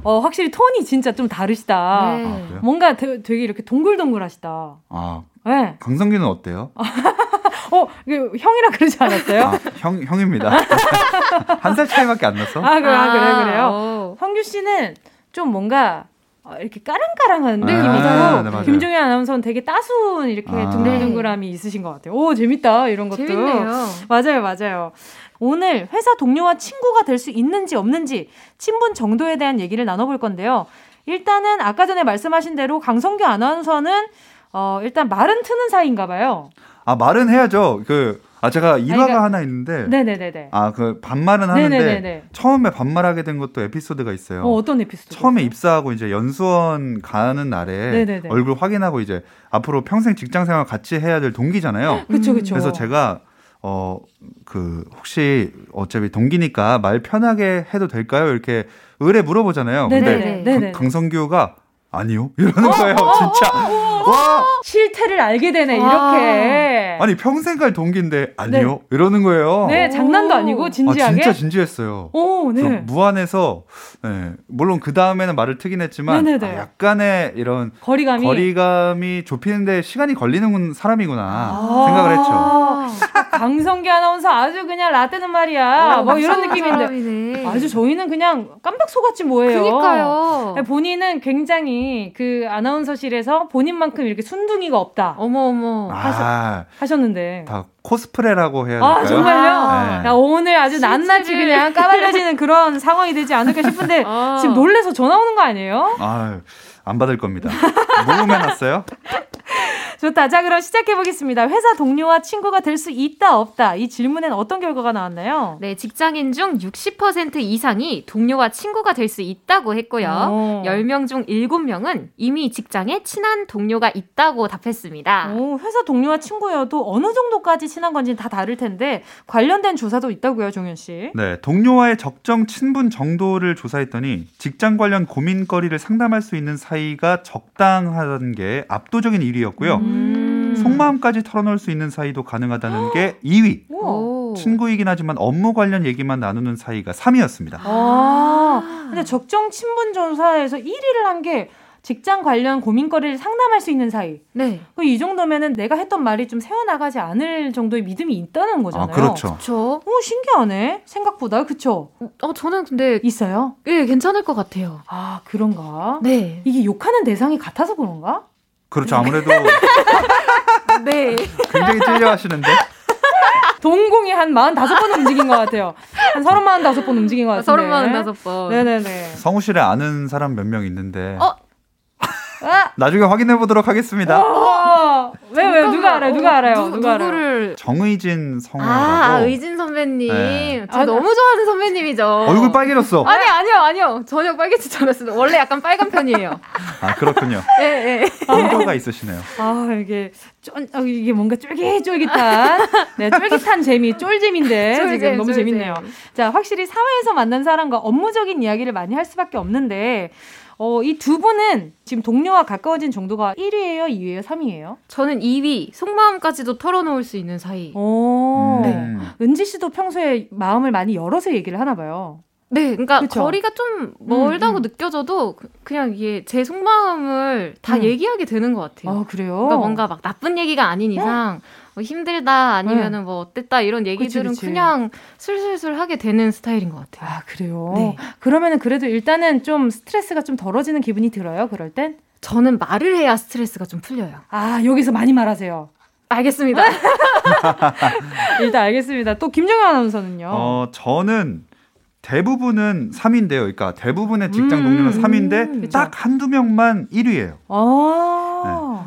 어 확실히 톤이 진짜 좀 다르시다. 네. 아? 뭔가 되, 되게 이렇게 동글동글하시다. 아, 네. 강성기는 어때요? 어, 형이라 그러지 않았어요? 아, 형, 형입니다. 한 살 차이밖에 안 났어? 아, 그래, 아, 그래, 그래요. 오. 성규 씨는 좀 뭔가 어, 이렇게 까랑까랑한 네, 느낌이 맞아요. 있고 네, 맞아요. 김종현 아나운서는 되게 따스운 이렇게 아. 둥글둥글함이 있으신 것 같아요. 오 재밌다 이런 것도 재밌네요. 맞아요 맞아요. 오늘 회사 동료와 친구가 될 수 있는지 없는지 친분 정도에 대한 얘기를 나눠볼 건데요. 일단은 아까 전에 말씀하신 대로 강성규 아나운서는 어, 일단 말은 트는 사이인가 봐요. 아, 말은 해야죠. 그, 아, 제가 일화가 그러니까- 하나 있는데. 네네네네. 아, 그, 반말은 하는데. 네네네네. 처음에 반말하게 된 것도 에피소드가 있어요. 어, 어떤 에피소드? 처음에 입사하고 이제 연수원 가는 날에 네네네. 얼굴 확인하고 이제 앞으로 평생 직장 생활 같이 해야 될 동기잖아요. 그쵸 그쵸. 그래서 제가 어 그 혹시 어차피 동기니까 말 편하게 해도 될까요? 이렇게 의뢰 물어보잖아요. 네네네. 근데 네네. 강- 강성규가 아니요 이러는 거예요. 진짜 와 실태를 알게 되네 와. 이렇게. 아니 평생 갈 동기인데 아니요 이러는 거예요. 네 장난도 아니고 아 진지하게. 진짜 진지했어요. 오 네. 무안에서 네, 물론 그 다음에는 말을 트긴 했지만 네네네. 아, 약간의 이런 거리감이. 거리감이 좁히는데 시간이 걸리는 사람이구나 아. 생각을 했죠. 아, 강성기 아나운서 아주 그냥 라떼는 말이야. 뭐 이런 느낌인데. 사람이네. 아주 저희는 그냥 깜박 속았지 뭐예요. 그니까요. 네, 본인은 굉장히 그 아나운서실에서 본인만 큼 이렇게 순둥이가 없다 어머 어머. 아, 하셨 는데. 다 코스프레라고 해야 아 될까요? 정말요? 네. 야, 오늘 아주 낱낱이. 그냥 까발려지는 그런 상황이 되지 않을까 싶은데 아. 지금 놀래서 전화 오는 거 아니에요? 아, 안 받을 겁니다. 모금해놨어요? 좋다. 자, 그럼 시작해보겠습니다. 회사 동료와 친구가 될 수 있다, 없다. 이 질문엔 어떤 결과가 나왔나요? 네, 직장인 중 60% 이상이 동료와 친구가 될 수 있다고 했고요. 오. 10명 중 7명은 이미 직장에 친한 동료가 있다고 답했습니다. 오, 회사 동료와 친구여도 어느 정도까지 친한 건지는 다 다를 텐데, 관련된 조사도 있다고요, 종현 씨. 네, 동료와의 적정 친분 정도를 조사했더니 직장 관련 고민거리를 상담할 수 있는 사이가 적당한 게 압도적인 1위였고요. 음. 속마음까지 털어놓을 수 있는 사이도 가능하다는 게 2위. 우와. 친구이긴 하지만 업무 관련 얘기만 나누는 사이가 3위였습니다. 아, 근데 적정 친분 조사에서 1위를 한 게 직장 관련 고민거리를 상담할 수 있는 사이. 네. 그이 정도면은 내가 했던 말이 좀 새어나가지 않을 정도의 믿음이 있다는 거잖아요. 아, 그렇죠. 저, 오, 신기하네. 생각보다. 그쵸? 어, 저는 근데, 있어요? 예, 괜찮을 것 같아요. 아, 그런가? 네. 이게 욕하는 대상이 같아서 그런가? 그렇죠. 아무래도 네. 굉장히 찔려 하시는데. 동공이 한 45번 움직인 것 같아요. 한 30, 45번 움직인 것 같은데. 서른 마흔 다섯 번. 네네네. 성우실에 아는 사람 몇 명 있는데. 어? 아! 나중에 확인해 보도록 하겠습니다. 어, 왜, 왜, 누가 알아요? 누가 알아요? 누, 누가 알아요? 누구를. 정의진 성우라고. 아, 의진 선배님. 네. 저 아, 너무 좋아하는 선배님이죠. 얼굴 빨개졌어. 아니, 아니요, 아니요. 전혀 빨개지지 않았어요. 원래 약간 빨간 편이에요. 아, 그렇군요. 예, 예. 홍보가 있으시네요. 아, 이게, 쫀, 아, 이게 뭔가 쫄깃쫄깃한, 네, 쫄깃한 재미, 쫄잼인데, 쫄잼, 지금 너무 쫄잼. 재밌네요. 자, 확실히 사회에서 만난 사람과 업무적인 이야기를 많이 할 수밖에 없는데, 어, 이 두 분은 지금 동료와 가까워진 정도가 1위예요, 2위예요, 3위예요? 저는 2위, 속마음까지도 털어놓을 수 있는 사이. 오. 음. 은지 씨도 평소에 마음을 많이 열어서 얘기를 하나 봐요. 네, 그러니까 그쵸? 거리가 좀 멀다고 음, 음. 느껴져도 그- 그냥 이게 제 속마음을 다 음. 얘기하게 되는 것 같아요. 아, 그래요? 그러니까 뭔가 막 나쁜 얘기가 아닌 이상 뭐 힘들다 아니면은 뭐 어땠다 이런 얘기들은 그치. 그냥 슬슬슬 하게 되는 스타일인 것 같아요. 아, 그래요? 네. 그러면은 그래도 일단은 좀 스트레스가 좀 덜어지는 기분이 들어요, 그럴 땐? 저는 말을 해야 스트레스가 좀 풀려요. 아, 여기서 많이 말하세요. 알겠습니다. 일단 알겠습니다. 또 김정현 아나운서는요? 어, 저는 대부분은 3인데요. 그러니까 대부분의 직장 음, 동료는 음, 3인데 그쵸. 딱 한두 명만 1위예요. 아.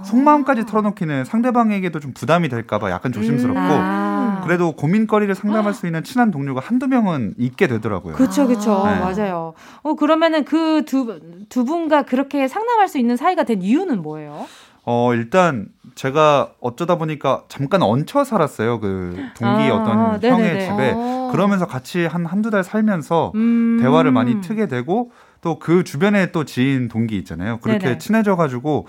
속마음까지 털어놓기는 상대방에게도 좀 부담이 될까봐 약간 조심스럽고 아. 그래도 고민거리를 상담할 수 있는 친한 동료가 한두 명은 있게 되더라고요. 그쵸, 그쵸. 네. 맞아요. 어, 그러면은 그 두, 두 분과 그렇게 상담할 수 있는 사이가 된 이유는 뭐예요? 어, 일단 제가 어쩌다 보니까 잠깐 얹혀 살았어요. 그 동기 아, 어떤 네네네. 형의 집에. 어. 그러면서 같이 한 한두 달 살면서 음. 대화를 많이 트게 되고 또 그 주변에 또 지인 동기 있잖아요. 그렇게 네네. 친해져 가지고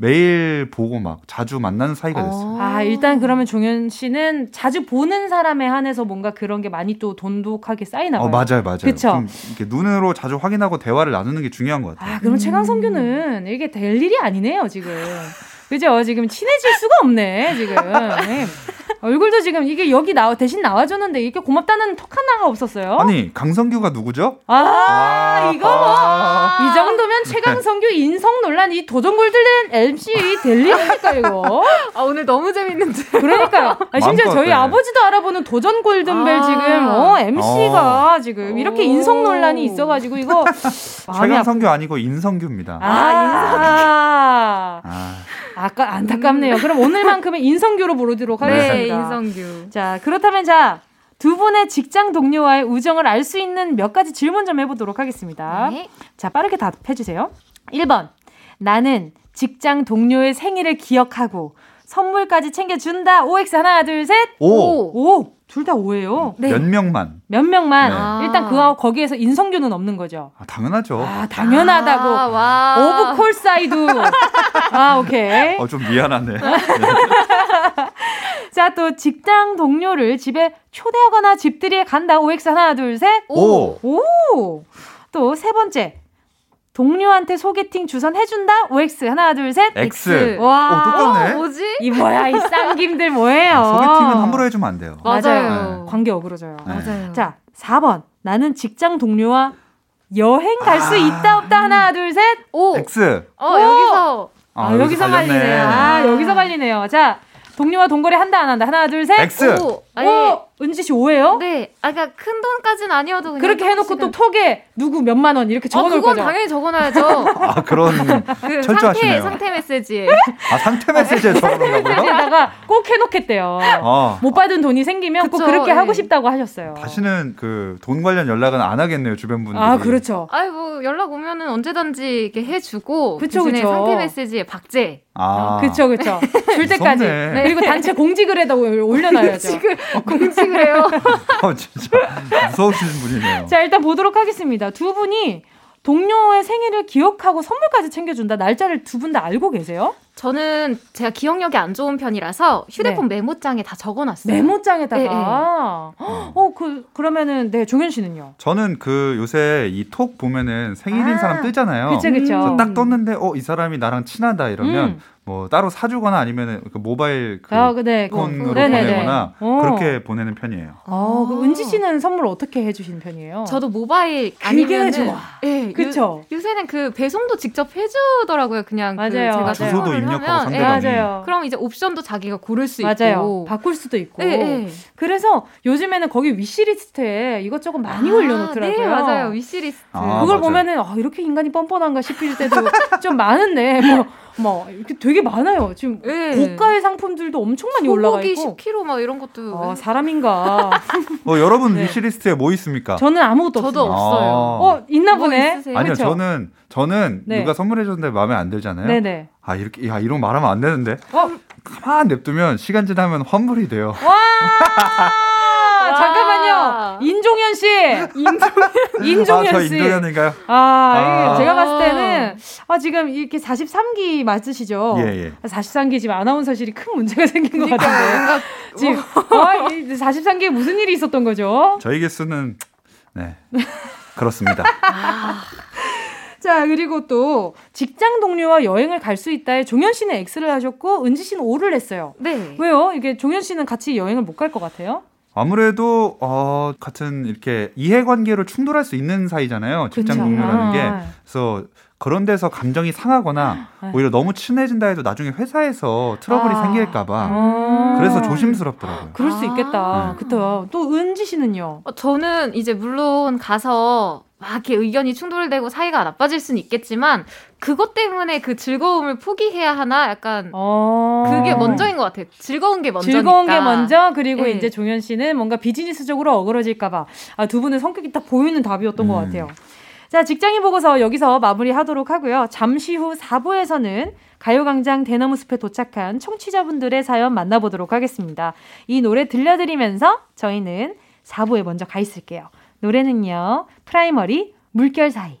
매일 보고 막 자주 만나는 사이가 됐어요. 아, 일단 그러면 종현 씨는 자주 보는 사람에 한해서 뭔가 그런 게 많이 또 돈독하게 쌓이나 봐요. 어, 맞아요, 맞아요. 그쵸? 좀 이렇게 눈으로 자주 확인하고 대화를 나누는 게 중요한 것 같아요. 아, 그럼 최강성규는 이게 될 일이 아니네요, 지금. 그죠? 지금 친해질 수가 없네, 지금. 네. 얼굴도 지금 이게 여기 나와, 대신 나와줬는데 이렇게 고맙다는 턱 하나가 없었어요. 아니, 강성규가 누구죠? 아, 아, 이거 뭐. 아. 이 정도면 최강성규 인성 논란 이 도전골 들린 MC 될 일입니까, 이거? 아, 오늘 너무 재밌는데. 그러니까. 아, 심지어 저희 네. 아버지도 알아보는 도전 골든벨 아. 지금, 어, MC가 지금 이렇게 오. 인성 논란이 있어가지고 이거. 최강성규 아니고 인성규입니다. 아, 아, 아까 안타깝네요. 그럼 오늘만큼은 인성규로 부르도록 네, 하겠습니다. 인성규. 자, 그렇다면 자, 두 분의 직장 동료와의 우정을 알 수 있는 몇 가지 질문 좀 해보도록 하겠습니다. 네. 자, 빠르게 답해주세요. 1번. 나는 직장 동료의 생일을 기억하고 선물까지 챙겨준다. OX 하나, 둘, 셋. 오, 오! 둘 다 오예요. 네. 몇 명만. 몇 명만. 네. 아. 일단 그 거기에서 인성규는 없는 거죠. 아, 당연하죠. 아, 당연하다고. 아, 와. Of course. 아, 오케이. 어, 좀 미안하네. 자, 또 직장 동료를 집에 초대하거나 집들이에 간다. OX 하나, 둘, 셋. 오. 오! 또 세 번째. 동료한테 소개팅 주선 해준다. OX 하나, 둘, 셋. X. 와. 오, 똑같네. 뭐지? 이 뭐야, 이 쌍김들 뭐예요? 소개팅은 함부로 해주면 안 돼요. 맞아요. 관계 어그러져요. 네. 맞아요. 자, 4번. 나는 직장 동료와 여행 갈수 있다, 없다. 하나, 둘, 셋. 오. X. 어, 오. 여기서. 아, 여기서 갈렸네. 갈리네요. 아, 여기서 갈리네요. 자, 동료와 동거래 한다, 안 한다. 하나, 둘, 셋. X. 오. 아니, 오! 은지 씨 오해요? 네, 아, 그러니까 큰 돈까지는 아니어도 그냥 그렇게 해놓고 또. 톡에 누구 몇만 원 이렇게 어, 적어놓을 그건 거죠. 당연히 적어놔야죠. 아 그런 그 상태 철저하시네요. 상태 메시지에. 아 상태 메시지에 적어놓는다고요? 에다가 꼭 해놓겠대요. 아 못 받은 돈이 생기면 꼭 그쵸, 그렇게 예. 하고 싶다고 하셨어요. 다시는 그 돈 관련 연락은 안 하겠네요 주변 분들이. 아 그렇죠. 아이 뭐 연락 오면은 언제든지 이렇게 해주고 그쵸, 대신에 그쵸. 상태 메시지에 박제. 아 그쵸 그쵸. 줄 때까지. 무섭네. 그리고 단체 공지글에다 올- 올려놔야죠. 지금 공직 을 해요. 어, 진짜 무서우신 분이네요. 자 일단 보도록 하겠습니다. 두 분이 동료의 생일을 기억하고 선물까지 챙겨준다. 날짜를 두 분 다 알고 계세요? 저는 제가 기억력이 안 좋은 편이라서 휴대폰 메모장에 다 적어놨어요. 네. 메모장에다가. 예, 예. 어, 그, 그러면은, 네, 종현 씨는요? 저는 그 요새 이 톡 보면은 생일인 아, 사람 뜨잖아요. 그쵸, 그쵸. 그래서 딱 떴는데 어 이 사람이 나랑 친하다 이러면 음. 뭐 따로 사주거나 아니면은 그 모바일 그 아, 그, 네. 폰으로 네네네. 보내거나 어. 그렇게 보내는 편이에요. 어, 그 은지 씨는 선물 어떻게 해주시는 편이에요? 저도 모바일 좋아. 예, 그쵸? 요, 새는 그 배송도 직접 해주더라고요. 그냥 그 맞아요, 제가 맞아요. 주소도 입력하고 상대방이. 예, 맞아요. 그럼 이제 옵션도 자기가 고를 수 맞아요. 있고. 바꿀 수도 있고. 예, 예. 그래서 요즘에는 거기 위시리스트에 이것저것 많이 아, 올려놓더라고요. 네, 맞아요. 위시리스트. 아, 그걸 맞아요. 보면은 아, 이렇게 인간이 뻔뻔한가 싶을 때도 좀 많은데 뭐, 뭐 이렇게 되게 많아요. 지금 예. 고가의 상품들도 엄청 많이 올라가 있고. 10kg 막 이런 것도 어, 사람인가? 어 여러분 네. 위시리스트에 뭐 있습니까? 저는 아무것도 저도 없어요. 없어요. 어 있나 뭐 보네. 있으세요? 아니요 그쵸? 저는 저는 네. 누가 선물해 줬는데 마음에 안 들잖아요. 네네. 아 이렇게 야 이런 거 말하면 안 되는데 어 가만 냅두면 시간 지나면 환불이 돼요. 와, 잠깐만 요. 인종현 씨. 인종현 아, 저 씨. 인도현인가요? 아, 아. 제가 봤을 때는 아 지금 이렇게 43기 맞으시죠? 예, 예. 43기 지금 아나운서실이 큰 문제가 생긴 것 같은데. 지금 아, 이 43기에 무슨 일이 있었던 거죠? 저희 개수는 네 그렇습니다. 자, 그리고 또 직장 동료와 여행을 갈 수 있다에 종현 씨는 X를 하셨고 은지 씨는 O를 했어요. 네. 왜요? 이게 종현 씨는 같이 여행을 못 갈 것 같아요? 아무래도 어 같은 이렇게 이해관계로 충돌할 수 있는 사이잖아요. 직장. 동료라는 게 아. 그래서 그런 데서 감정이 상하거나 아. 오히려 너무 친해진다 해도 나중에 회사에서 트러블이 아. 생길까봐 아. 그래서 조심스럽더라고요. 그럴 수 있겠다. 아. 그쵸. 또 은지 씨는요? 어, 저는 이제 물론 가서 막 이렇게 의견이 충돌되고 사이가 나빠질 수는 있겠지만 그것 때문에 그 즐거움을 포기해야 하나 약간 어. 그게 먼저인 것 같아요. 즐거운 게 먼저니까. 즐거운 게 먼저 그리고 네. 이제 종현 씨는 뭔가 비즈니스적으로 어그러질까봐 아, 두 분은 성격이 딱 보이는 답이었던 것 음. 같아요. 자 직장인 보고서 여기서 마무리하도록 하고요. 잠시 후 4부에서는 가요광장 대나무 숲에 도착한 청취자분들의 사연 만나보도록 하겠습니다. 이 노래 들려드리면서 저희는 4부에 먼저 가 있을게요. 노래는요 프라이머리 물결 사이.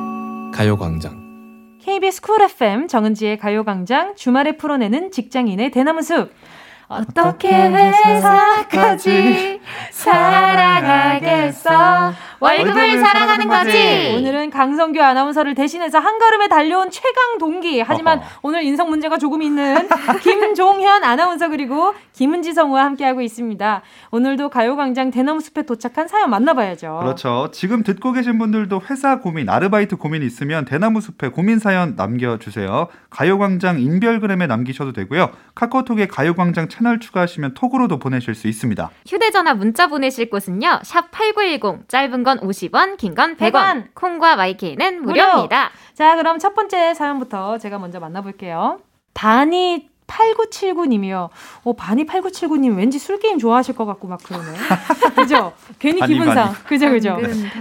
가요광장 KBS 쿨 FM 정은지의 가요광장 주말에 풀어내는 직장인의 대나무 숲. 어떻게 회사까지 사랑하겠어? 월급을 사랑하는 거지. 오늘은 강성규 아나운서를 대신해서 한 걸음에 달려온 최강 동기. 하지만 어허. 오늘 인성 문제가 조금 있는 김종현 아나운서 그리고 김은지 성우와 함께하고 있습니다. 오늘도 가요광장 대나무숲에 도착한 사연 만나봐야죠. 그렇죠. 지금 듣고 계신 분들도 회사 고민, 아르바이트 고민 있으면 대나무 숲에 고민 사연 남겨주세요. 가요광장 인별그램에 남기셔도 되고요. 카카오톡에 가요광장 채널 추가하시면 톡으로도 보내실 수 있습니다. 휴대전화 문자 보내실 곳은요. 샵 8910 짧은 건 50원 긴 건 100원 100원. 콩과 마이케이는 무료. 무료입니다. 자, 그럼 첫 번째 사연부터 제가 먼저 만나볼게요. 바니 8979님이요. 어, 바니 8979님 왠지 술게임 좋아하실 것 같고 막 그러네. 그죠? 괜히 기분상. 바니. 그죠, 그죠?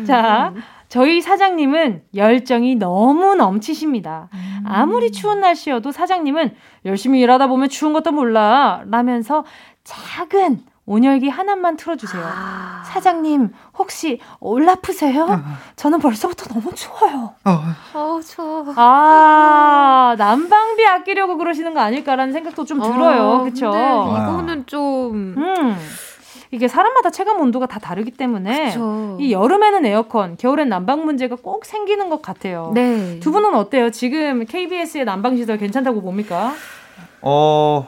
자, 저희 사장님은 열정이 너무 넘치십니다. 아무리 추운 날씨여도 사장님은 열심히 일하다 보면 추운 것도 몰라 라면서 작은 온열기 하나만 틀어주세요. 아. 사장님, 혹시 올라프세요? 저는 벌써부터 너무 추워요. 어, 어, 저. 아, 난방비 아끼려고 그러시는 거 아닐까라는 생각도 좀 들어요. 어, 그쵸? 이거는 좀. 음. 이게 사람마다 체감 온도가 다 다르기 때문에 그쵸. 이 여름에는 에어컨, 겨울엔 난방 문제가 꼭 생기는 것 같아요. 네. 두 분은 어때요? 지금 KBS의 난방 시설 괜찮다고 봅니까? 어,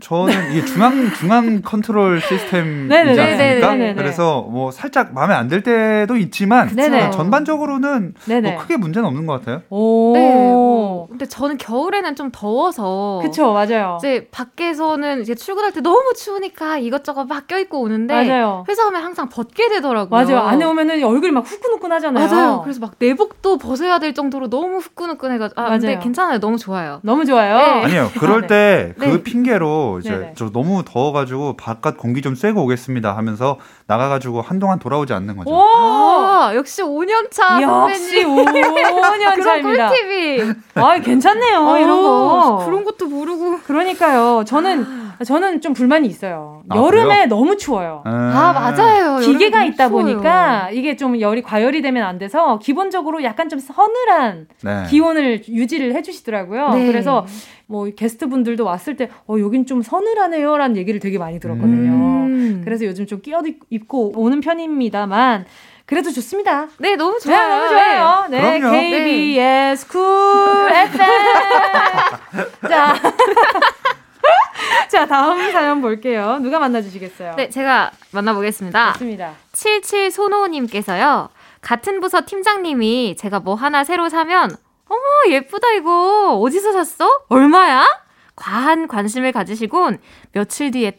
저는 이게 중앙 중앙 컨트롤 시스템이지. 않습니까? 네네네. 그래서 뭐 살짝 마음에 안 들 때도 있지만 네네. 뭐 전반적으로는 네네. 뭐 크게 문제는 없는 것 같아요. 오. 네. 뭐, 근데 저는 겨울에는 좀 더워서. 그쵸, 맞아요. 이제 밖에서는 이제 출근할 때 너무 추우니까 이것저것 막 껴입고 오는데 맞아요. 회사 오면 항상 벗게 되더라고요. 맞아요. 안에 오면은 얼굴이 막 후끈후끈 하잖아요. 맞아요. 그래서 막 내복도 벗어야 될 정도로 너무 후끈후끈해가지고 아 근데 맞아요. 괜찮아요. 너무 좋아요. 너무 좋아요. 네. 아니요. 그럴 네. 때그 네. 핑계로 이제 네네. 저 너무 더워가지고 바깥 공기 좀 쐬고 오겠습니다 하면서 나가가지고 한동안 돌아오지 않는 거죠. 오! 아 역시 5년 차 역시 선배님. 5년 그런 차입니다. 꿀팁이 아, 괜찮네요. 이런 거. 어, 그런 것도 모르고 그러니까요. 저는 저는 좀 불만이 있어요. 아, 여름에 너무 추워요. 음. 아 맞아요. 기계가 있다 추워요. 보니까 이게 좀 열이 과열이 되면 안 돼서 기본적으로 약간 좀 서늘한 네. 기온을 유지를 해주시더라고요. 네. 그래서 뭐 게스트 분들도 왔을 때 어, 여긴 좀 서늘하네요라는 얘기를 되게 많이 들었거든요. 음. 그래서 요즘 좀 끼어 입고 오는 편입니다만 그래도 좋습니다. 네 너무 네, 좋아요. 너무 좋아요. 네, 그럼요. KBS 쿨 FM. 자. 자, 다음 사연 볼게요. 누가 만나주시겠어요? 네 제가 만나보겠습니다. 좋습니다. 77 손호님께서요. 같은 부서 팀장님이 제가 뭐 하나 새로 사면 어머 예쁘다 이거 어디서 샀어? 얼마야? 과한 관심을 가지시곤 며칠 뒤에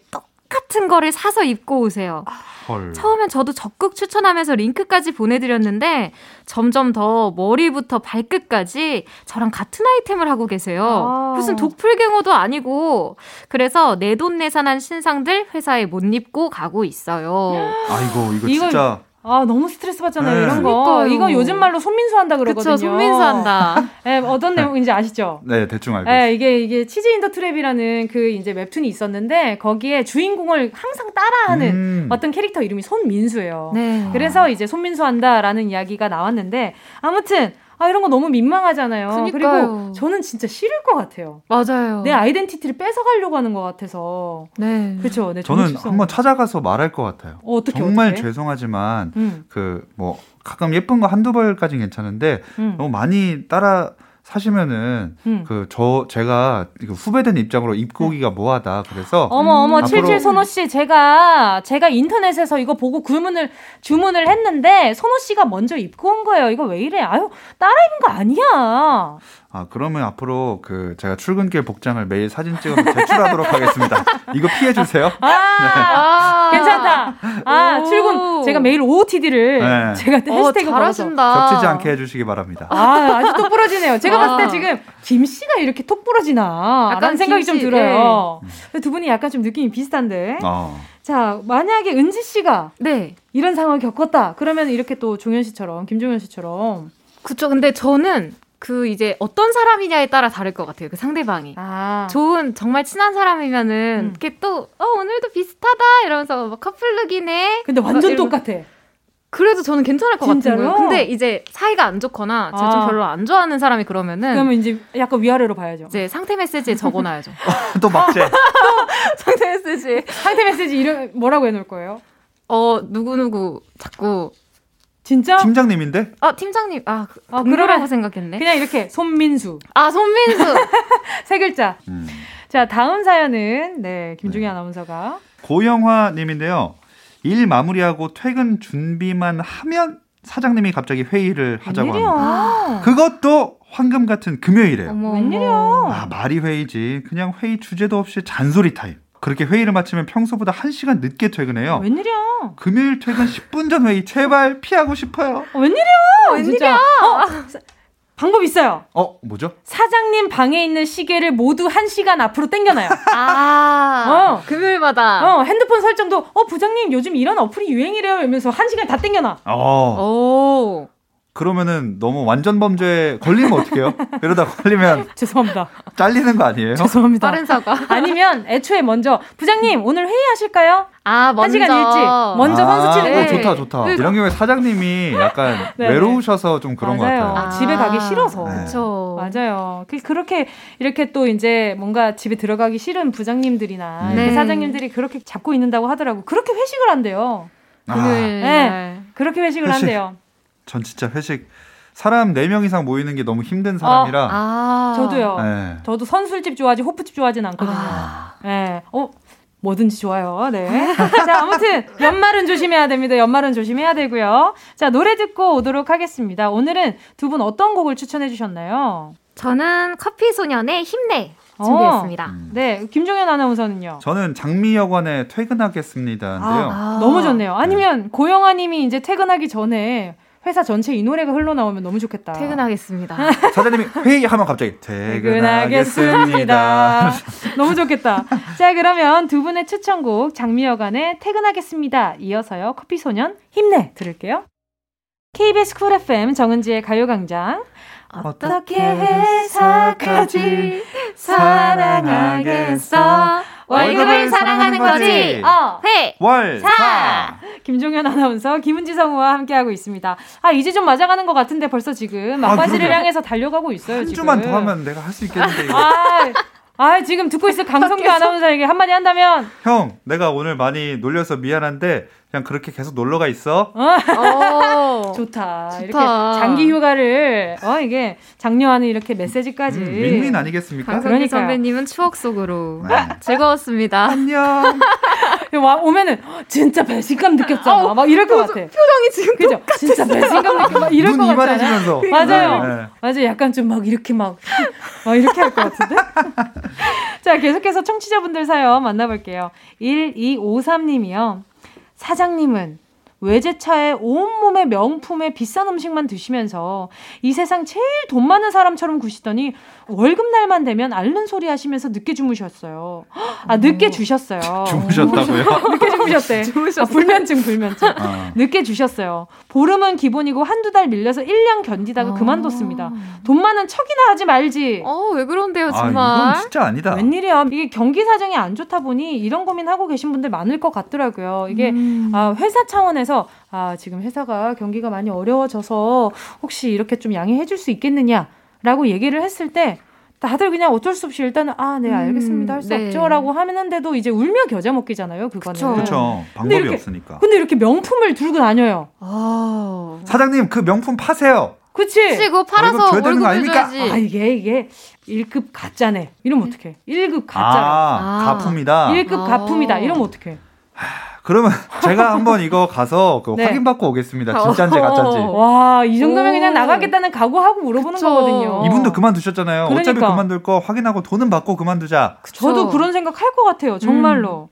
똑같은 거를 사서 입고 오세요. 헐. 처음엔 저도 적극 추천하면서 링크까지 보내드렸는데 점점 더 머리부터 발끝까지 저랑 같은 아이템을 하고 계세요. 아. 무슨 독풀갱어도 아니고 그래서 내돈내산한 신상들 회사에 못 입고 가고 있어요. 아이고 이거 이거 진짜 아, 너무 스트레스 받잖아요, 네. 이런 거. 그러니까요. 이거 요즘 말로 손민수 한다 그러거든요. 그쵸 손민수 한다. 네, 어떤 내용인지 아시죠? 네 대충 알고 있어요. 네, 이게 이게 치즈 인더 트랩이라는 그 이제 웹툰이 있었는데 거기에 주인공을 항상 따라하는 음. 어떤 캐릭터 이름이 손민수예요. 네. 그래서 이제 손민수 한다라는 이야기가 나왔는데 아무튼 아 이런 거 너무 민망하잖아요. 그니까요. 그리고 저는 진짜 싫을 것 같아요. 맞아요. 내 identity를 뺏어가려고 하는 것 같아서 네. 그렇죠. 네, 저는 한번 찾아가서 말할 것 같아요. 어, 어떻게 정말 어떻게? 죄송하지만 음, 그뭐 가끔 예쁜 거 한두 벌까지는 괜찮은데 음, 너무 많이 따라 사시면은 음. 그저 제가 그 후배된 입장으로 입고 오기가 뭐하다. 그래서 어머 어머 음, 칠칠 손호 씨 제가 제가 인터넷에서 이거 보고 주문을 주문을 했는데 손호 씨가 먼저 입고 온 거예요. 이거 왜 이래? 아유 따라 입은 거 아니야. 아 그러면 앞으로 그 제가 출근길 복장을 매일 사진 찍어서 제출하도록 하겠습니다. 이거 피해 주세요. 아 아, 괜찮다. 아 오. 출근 제가 매일 OOTD를 네. 제가 어, 해시태그 걸어서. 겹치지 않게 해 주시기 바랍니다. 아, 아주 똑 부러지네요. 제가 와. 봤을 때 지금 김 씨가 이렇게 톡 부러지나? 약간 라는 생각이 김좀 씨, 들어요. 근데 두 분이 약간 좀 느낌이 비슷한데. 어. 자, 만약에 은지 씨가 네. 이런 상황을 겪었다. 그러면 이렇게 또 종현 씨처럼, 김종현 씨처럼. 그쵸. 근데 저는 그 이제 어떤 사람이냐에 따라 다를 것 같아요. 그 상대방이. 아. 좋은 정말 친한 사람이면은 음. 이렇게 또 어, 오늘도 비슷하다 이러면서 막 커플룩이네. 근데 완전 똑같아. 그래도 저는 괜찮을 것 진짜로? 같은 거예요. 근데 이제 사이가 안 좋거나 제가 좀 아. 별로 안 좋아하는 사람이 그러면은 그러면 이제 약간 위아래로 봐야죠. 이제 상태 메시지에 적어놔야죠. 또 막제. 상태 메시지. 상태 메시지 이름 뭐라고 해놓을 거예요? 어 누구 누구 자꾸 진짜? 팀장님인데 아 팀장님 아, 그- 아, 동료라고 그러면 생각했네. 그냥 이렇게 손민수 아 손민수. 세 글자. 음. 자 다음 사연은 네 김종희 아나운서가 고영화님인데요. 일 마무리하고 퇴근 준비만 하면 사장님이 갑자기 회의를 하자고 합니다. 웬일이야? 그것도 황금 같은 금요일에요. 어머, 웬일이야? 아 말이 회의지. 그냥 회의 주제도 없이 잔소리 타임. 그렇게 회의를 마치면 평소보다 1시간 늦게 퇴근해요. 웬일이야? 금요일 퇴근 10분 전 회의 제발 피하고 싶어요. 어, 웬일이야? 웬일이야? 어, 사- 방법 있어요. 어 뭐죠? 사장님 방에 있는 시계를 모두 한 시간 앞으로 당겨놔요. 아 어. 금요일마다. 어, 핸드폰 설정도 어 부장님 요즘 이런 어플이 유행이래요 이러면서 한 시간 다 당겨놔. 어. 오. 그러면은 너무 완전 범죄에 걸리면 어떡해요? 이러다 걸리면 죄송합니다. 잘리는 거 아니에요? 죄송합니다. 빠른 사과. 아니면 애초에 먼저 부장님 오늘 회의하실까요? 아, 먼저. 한 시간 일찍 먼저 선수 치는 아, 거. 어, 좋다 좋다. 네. 이런 경우에 사장님이 약간 네. 외로우셔서 좀 그런 맞아요. 것 같아요. 아. 집에 가기 싫어서. 네. 그쵸. 맞아요. 그- 그렇게 이렇게 또 이제 뭔가 집에 들어가기 싫은 부장님들이나 네. 이렇게 사장님들이 그렇게 잡고 있는다고 하더라고. 그렇게 회식을 한대요. 금요일 네. 날. 그렇게 회식을 회식. 한대요. 전 진짜 회식 사람 4명 이상 모이는 게 너무 힘든 사람이라 아. 저도요. 네. 저도 선술집 좋아하지 호프집 좋아하진 않거든요. 아. 네. 어, 뭐든지 좋아요. 네. 자, 아무튼 연말은 조심해야 됩니다. 연말은 조심해야 되고요. 자, 노래 듣고 오도록 하겠습니다. 오늘은 두 분 어떤 곡을 추천해 주셨나요? 저는 커피 소년의 힘내 어. 준비했습니다. 음. 네, 김종현 아나운서는요. 저는 장미여관에 퇴근하겠습니다인데요. 아, 너무 좋네요. 아니면 고영아 님이 이제 퇴근하기 전에 회사 전체 이 노래가 흘러나오면 너무 좋겠다. 퇴근하겠습니다. 사장님이 회의하면 갑자기 퇴근하겠습니다. 너무 좋겠다. 자, 그러면 두 분의 추천곡 장미여관의 퇴근하겠습니다. 이어서요. 커피 소년 힘내 들을게요. KBS 쿨 FM 정은지의 가요광장. 어떻게 회사까지 사랑하겠어? 월급을 사랑하는 거지. 어. 회. 월, 사. 김종현 아나운서, 김은지 성우와 함께하고 있습니다. 아, 이제 좀 맞아가는 것 같은데 벌써 지금 막바지를 그러게요. 향해서 달려가고 있어요. 한 지금. 주만 더 하면 내가 할 수 있겠는데 이거. 아, 아, 지금 듣고 있을 강성규 아나운서에게 한마디 한다면 형, 내가 오늘 많이 놀려서 미안한데 그냥 그렇게 계속 놀러가 있어. 오. 좋다. 이렇게 좋다. 장기 휴가를 어 이게 장려하는 이렇게 메시지까지. 음, 윈윈 아니겠습니까? 강성기 그러니까요. 선배님은 추억 속으로 네. 즐거웠습니다. 안녕. 와 오면은 진짜 배신감 느꼈잖아. 막 이럴 것 같아. 표정이 지금 그죠? 진짜 배신감 느껴. 막 이럴 눈것 같잖아. 이만해지면서. 맞아요. 네, 네. 맞아요. 약간 좀 막 이렇게 막, 막 이렇게 할 것 같은데? 자, 계속해서 청취자분들 사연 만나볼게요. 1253님이요. 사장님은 외제차에 온몸에 명품의 비싼 음식만 드시면서 이 세상 제일 돈 많은 사람처럼 구시더니 월급날만 되면 앓는 소리 하시면서 늦게 주무셨어요. 아, 늦게 주셨어요. 주무셨다고요? 늦게 주무셨대. 아, 불면증, 불면증. 어. 늦게 주셨어요. 보름은 기본이고 한두 달 밀려서 1년 견디다가 아. 그만뒀습니다. 돈 많은 척이나 하지 말지. 어, 왜 그런데요, 아, 정말? 이건 진짜 아니다. 웬일이야. 이게 경기 사정이 안 좋다 보니 이런 고민하고 계신 분들 많을 것 같더라고요. 이게 음. 아, 회사 차원에서 아, 지금 회사가 경기가 많이 어려워져서 혹시 이렇게 좀 양해해 줄 수 있겠느냐 라고 얘기를 했을 때 다들 그냥 어쩔 수 없이 일단은 아, 네, 알겠습니다. 할수 네. 없죠라고 하는데도 이제 울며 겨자 먹기잖아요, 그거는. 그쵸. 그렇죠. 근데 방법이 이렇게- 없으니까. 근데 이렇게 명품을 들고 다녀요. 아. 사장님 그 명품 파세요. 그치? 그거 팔아서 월급 줘야 되는 거 월급을 아닙니까? 줘야지. 아 이게 이게 1급 가짜네. 이러면 어떡해. 1급 가짜. 아, 아. 가품이다. 1급 아. 가품이다. 이러면 어떡해. 그러면 제가 한번 이거 가서 그 네. 확인받고 오겠습니다. 진짜인지 가짜인지. 어. 와, 이 정도면 오. 그냥 나가겠다는 각오하고 물어보는 그쵸. 거거든요. 이분도 그만두셨잖아요. 어차피 그러니까. 그만둘 거 확인하고 돈은 받고 그만두자. 저도 그쵸. 그런 생각 할 것 같아요. 정말로.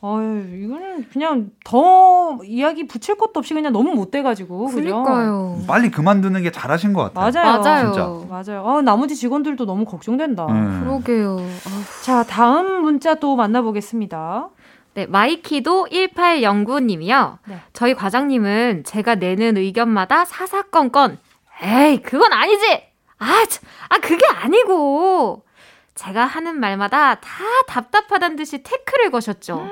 어휴, 이거는 그냥 더 이야기 붙일 것도 없이 그냥 너무 못 돼가지고. 그죠? 그러니까요. 빨리 그만두는 게 잘하신 것 같아요. 맞아요. 맞아요. 진짜. 맞아요. 어, 나머지 직원들도 너무 걱정된다. 음. 그러게요. 아우. 자, 다음 문자 또 만나보겠습니다. 네, 마이키도 1809님이요. 네. 저희 과장님은 제가 내는 의견마다 사사건건, 에이, 그건 아니지! 아, 참, 아, 그게 아니고! 제가 하는 말마다 다 답답하단 듯이 태클을 거셨죠.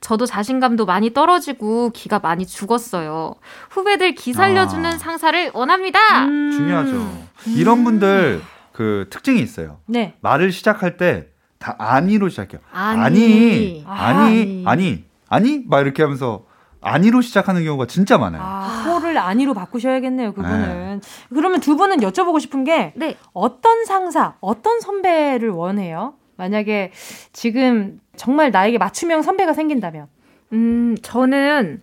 저도 자신감도 많이 떨어지고 기가 많이 죽었어요. 후배들 기 살려주는 아. 상사를 원합니다! 음. 중요하죠. 이런 분들 그 특징이 있어요. 네. 말을 시작할 때 다 아니로 시작해요. 아니. 아니, 아, 아니, 아니, 아니, 막 이렇게 하면서 아니로 시작하는 경우가 진짜 많아요. 아, 호를 아니로 바꾸셔야겠네요, 그분은. 그러면 두 분은 여쭤보고 싶은 게 네. 어떤 상사, 어떤 선배를 원해요? 만약에 지금 정말 나에게 맞춤형 선배가 생긴다면. 음, 저는,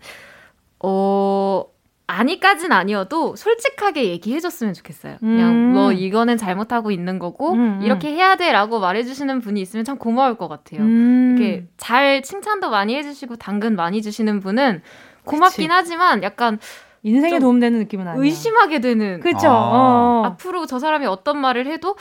어, 아니까진 아니어도 솔직하게 얘기해줬으면 좋겠어요. 그냥 음. 뭐 이거는 잘못하고 있는 거고 음, 음. 이렇게 해야 돼라고 말해주시는 분이 있으면 참 고마울 것 같아요. 음. 이렇게 잘 칭찬도 많이 해주시고 당근 많이 주시는 분은 고맙긴 그치. 하지만 약간 인생에 좀 도움되는 느낌은 아니야. 의심하게 되는 그죠? 아. 어. 앞으로 저 사람이 어떤 말을 해도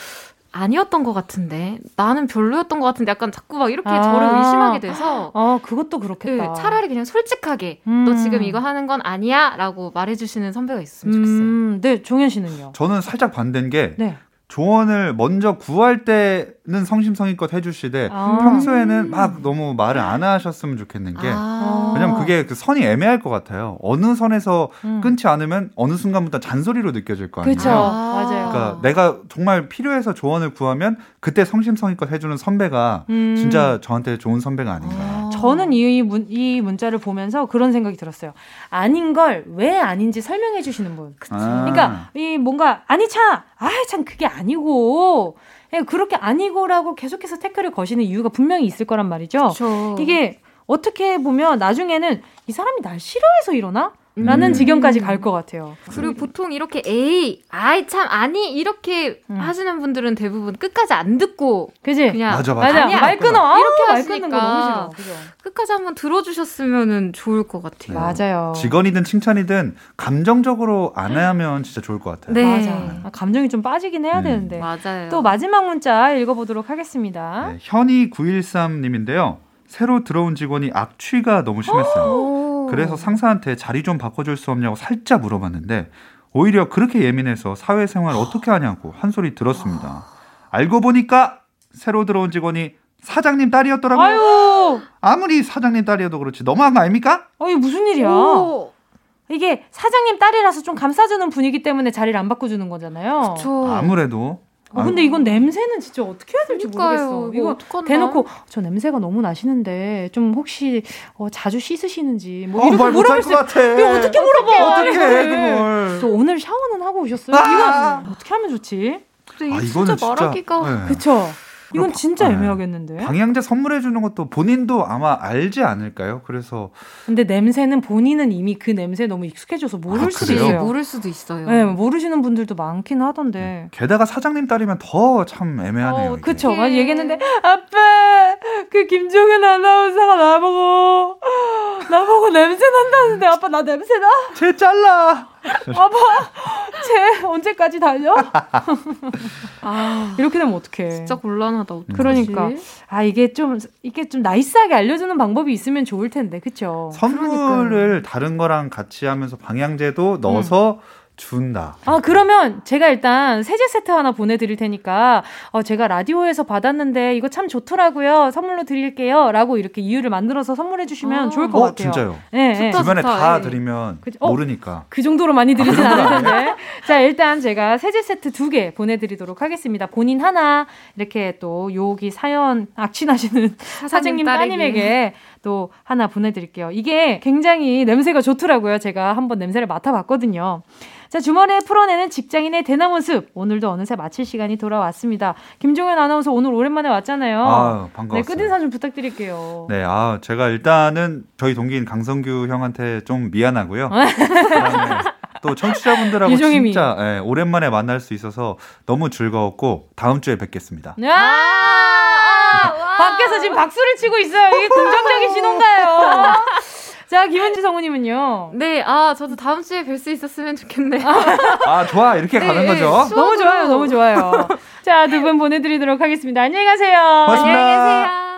아니었던 것 같은데 나는 별로였던 것 같은데 약간 자꾸 막 이렇게 아. 저를 의심하게 돼서 어, 그것도 그렇겠다. 네, 차라리 그냥 솔직하게 음. 너 지금 이거 하는 건 아니야라고 말해주시는 선배가 있으면 좋겠어요. 음, 네, 종현 씨는요? 저는 살짝 반대인 게 네. 조언을 먼저 구할 때는 성심성의껏 해주시되 아. 평소에는 막 너무 말을 안 하셨으면 좋겠는 게 아. 왜냐면 그게 그 선이 애매할 것 같아요. 어느 선에서 음. 끊지 않으면 어느 순간부터 잔소리로 느껴질 거 아니에요. 그쵸. 맞아요. 그러니까 내가 정말 필요해서 조언을 구하면 그때 성심성의껏 해주는 선배가 음. 진짜 저한테 좋은 선배가 아닌가. 아. 저는 이, 문, 이 문자를 보면서 그런 생각이 들었어요. 아닌 걸 왜 아닌지 설명해 주시는 분. 아. 그러니까 이 뭔가 아니 참, 아참 그게 아니고 예, 그렇게 아니고라고 계속해서 태클을 거시는 이유가 분명히 있을 거란 말이죠. 그쵸. 이게 어떻게 보면 나중에는 이 사람이 날 싫어해서 이러나? 라는 음. 지경까지 갈 것 같아요. 그리고 보통 이렇게 에이, 아이 참 아니 이렇게 음. 하시는 분들은 대부분 끝까지 안 듣고 그지? 그냥 맞아, 맞아. 맞아. 아니야. 말 끊어. 아우, 이렇게 말 하시니까. 끊는 거 너무 싫어. 그죠? 끝까지 한번 들어주셨으면은 좋을 것 같아요. 맞아요. 직원이든 칭찬이든 감정적으로 안 하면 진짜 좋을 것 같아요. 네. 맞아. 아, 감정이 좀 빠지긴 해야 음. 되는데. 맞아요. 또 마지막 문자 읽어보도록 하겠습니다. 네, 현이 913님인데요. 새로 들어온 직원이 악취가 너무 심했어요. 오. 그래서 상사한테 자리 좀 바꿔줄 수 없냐고 살짝 물어봤는데 오히려 그렇게 예민해서 사회생활 어떻게 하냐고 한 소리 들었습니다. 알고 보니까 새로 들어온 직원이 사장님 딸이었더라고요. 아유, 아무리 사장님 딸이어도 그렇지 너무한 거 아닙니까? 어, 이게 무슨 일이야? 오. 이게 사장님 딸이라서 좀 감싸주는 분위기 때문에 자리를 안 바꿔주는 거잖아요. 저 아무래도 어, 근데 이건 냄새는 진짜 어떻게 해야 될지 그러니까요. 모르겠어. 이거 이거 어떡한다? 대놓고 저 냄새가 너무 나시는데 좀 혹시 어, 자주 씻으시는지 뭐 어, 이렇게 물어볼 것수 같아. 이거 어떻게 물어봐? 어떻게 해. 그걸? 저 오늘 샤워는 하고 오셨어요? 아! 이건 어떻게 하면 좋지? 근데 아 이거 이거는 진짜 말하기가 네. 그쵸? 이건 진짜 네. 애매하겠는데. 방향제 선물해 주는 것도 본인도 아마 알지 않을까요? 그래서 근데 냄새는 본인은 이미 그 냄새에 너무 익숙해져서 모를 아, 수도? 있어요. 모를 수도 있어요. 네, 모르시는 분들도 많긴 하던데. 게다가 사장님 딸이면 더 참 애매하네요. 어. 그쵸. 많이 얘기했는데, 아빠, 그 김종현 아나운서가 나보고, 나보고 냄새 난다는데, 아빠, 나 냄새 나? 쟤 잘라. 아빠, 쟤 언제까지 달려? 아, 이렇게 되면 어떡해. 진짜 곤란하다. 어떡하지? 그러니까. 아, 이게 좀, 이게 좀 나이스하게 알려주는 방법이 있으면 좋을 텐데, 그쵸? 선물을 다른 거랑 같이 하면서 방향제도 넣어서 준다. 아, 그러면 제가 일단 세제 세트 하나 보내드릴 테니까, 어, 제가 라디오에서 받았는데 이거 참 좋더라고요. 선물로 드릴게요. 라고 이렇게 이유를 만들어서 선물해주시면 아. 좋을 것 어, 같아요. 진짜요? 네, 네. 좋다. 주변에 좋다, 다 예. 드리면 그죠? 어? 모르니까. 그 정도로 많이 드리진 아, 않을 텐데. 자, 일단 제가 세제 세트 두 개 보내드리도록 하겠습니다. 본인 하나, 이렇게 또 여기 사연 악취나시는 사장님 딸에게. 따님에게 또 하나 보내드릴게요. 이게 굉장히 냄새가 좋더라고요. 제가 한번 냄새를 맡아봤거든요. 자, 주말에 풀어내는 직장인의 대나무 숲. 오늘도 어느새 마칠 시간이 돌아왔습니다. 김종현 아나운서 오늘 오랜만에 왔잖아요. 아, 네, 반가웠어요. 끝인사 좀 부탁드릴게요. 네, 아, 제가 일단은 저희 동기인 강성규 형한테 좀 미안하고요. 또 청취자분들하고. 진짜 예, 오랜만에 만날 수 있어서 너무 즐거웠고 다음 주에 뵙겠습니다. 아! 밖에서 지금 박수를 치고 있어요. 이게 긍정적인 신호인가요? 자, 김은지 성우님은요. 네, 아, 저도 다음 주에 뵐 수 있었으면 좋겠네요. 아, 좋아. 이렇게 가는 네, 거죠. 추- 너무. 좋아요, 너무 좋아요. 자, 두 분 보내드리도록 하겠습니다. 안녕히 가세요. 고맙습니다. 안녕히 계세요.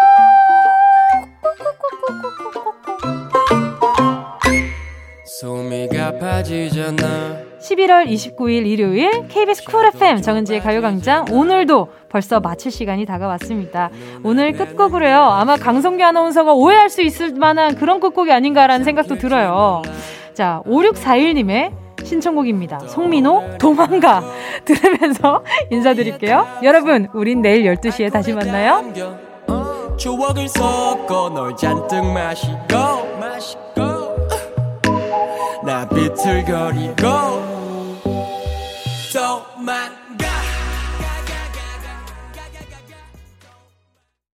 소미가 빠지잖아 11월 29일 일요일 KBS 쿨 FM 정은지의 가요광장 오늘도 벌써 마칠 시간이 다가왔습니다. 오늘 끝곡으로요. 아마 강성규 아나운서가 오해할 수 있을 만한 그런 끝곡이 아닌가라는 생각도 들어요. 자, 5641님의 신청곡입니다. 송민호 도망가 들으면서 인사드릴게요. 여러분, 우린 내일 12시에 다시 만나요. 추억을 섞어 널 잔뜩 마시고 마시고 나 비틀거리고 또만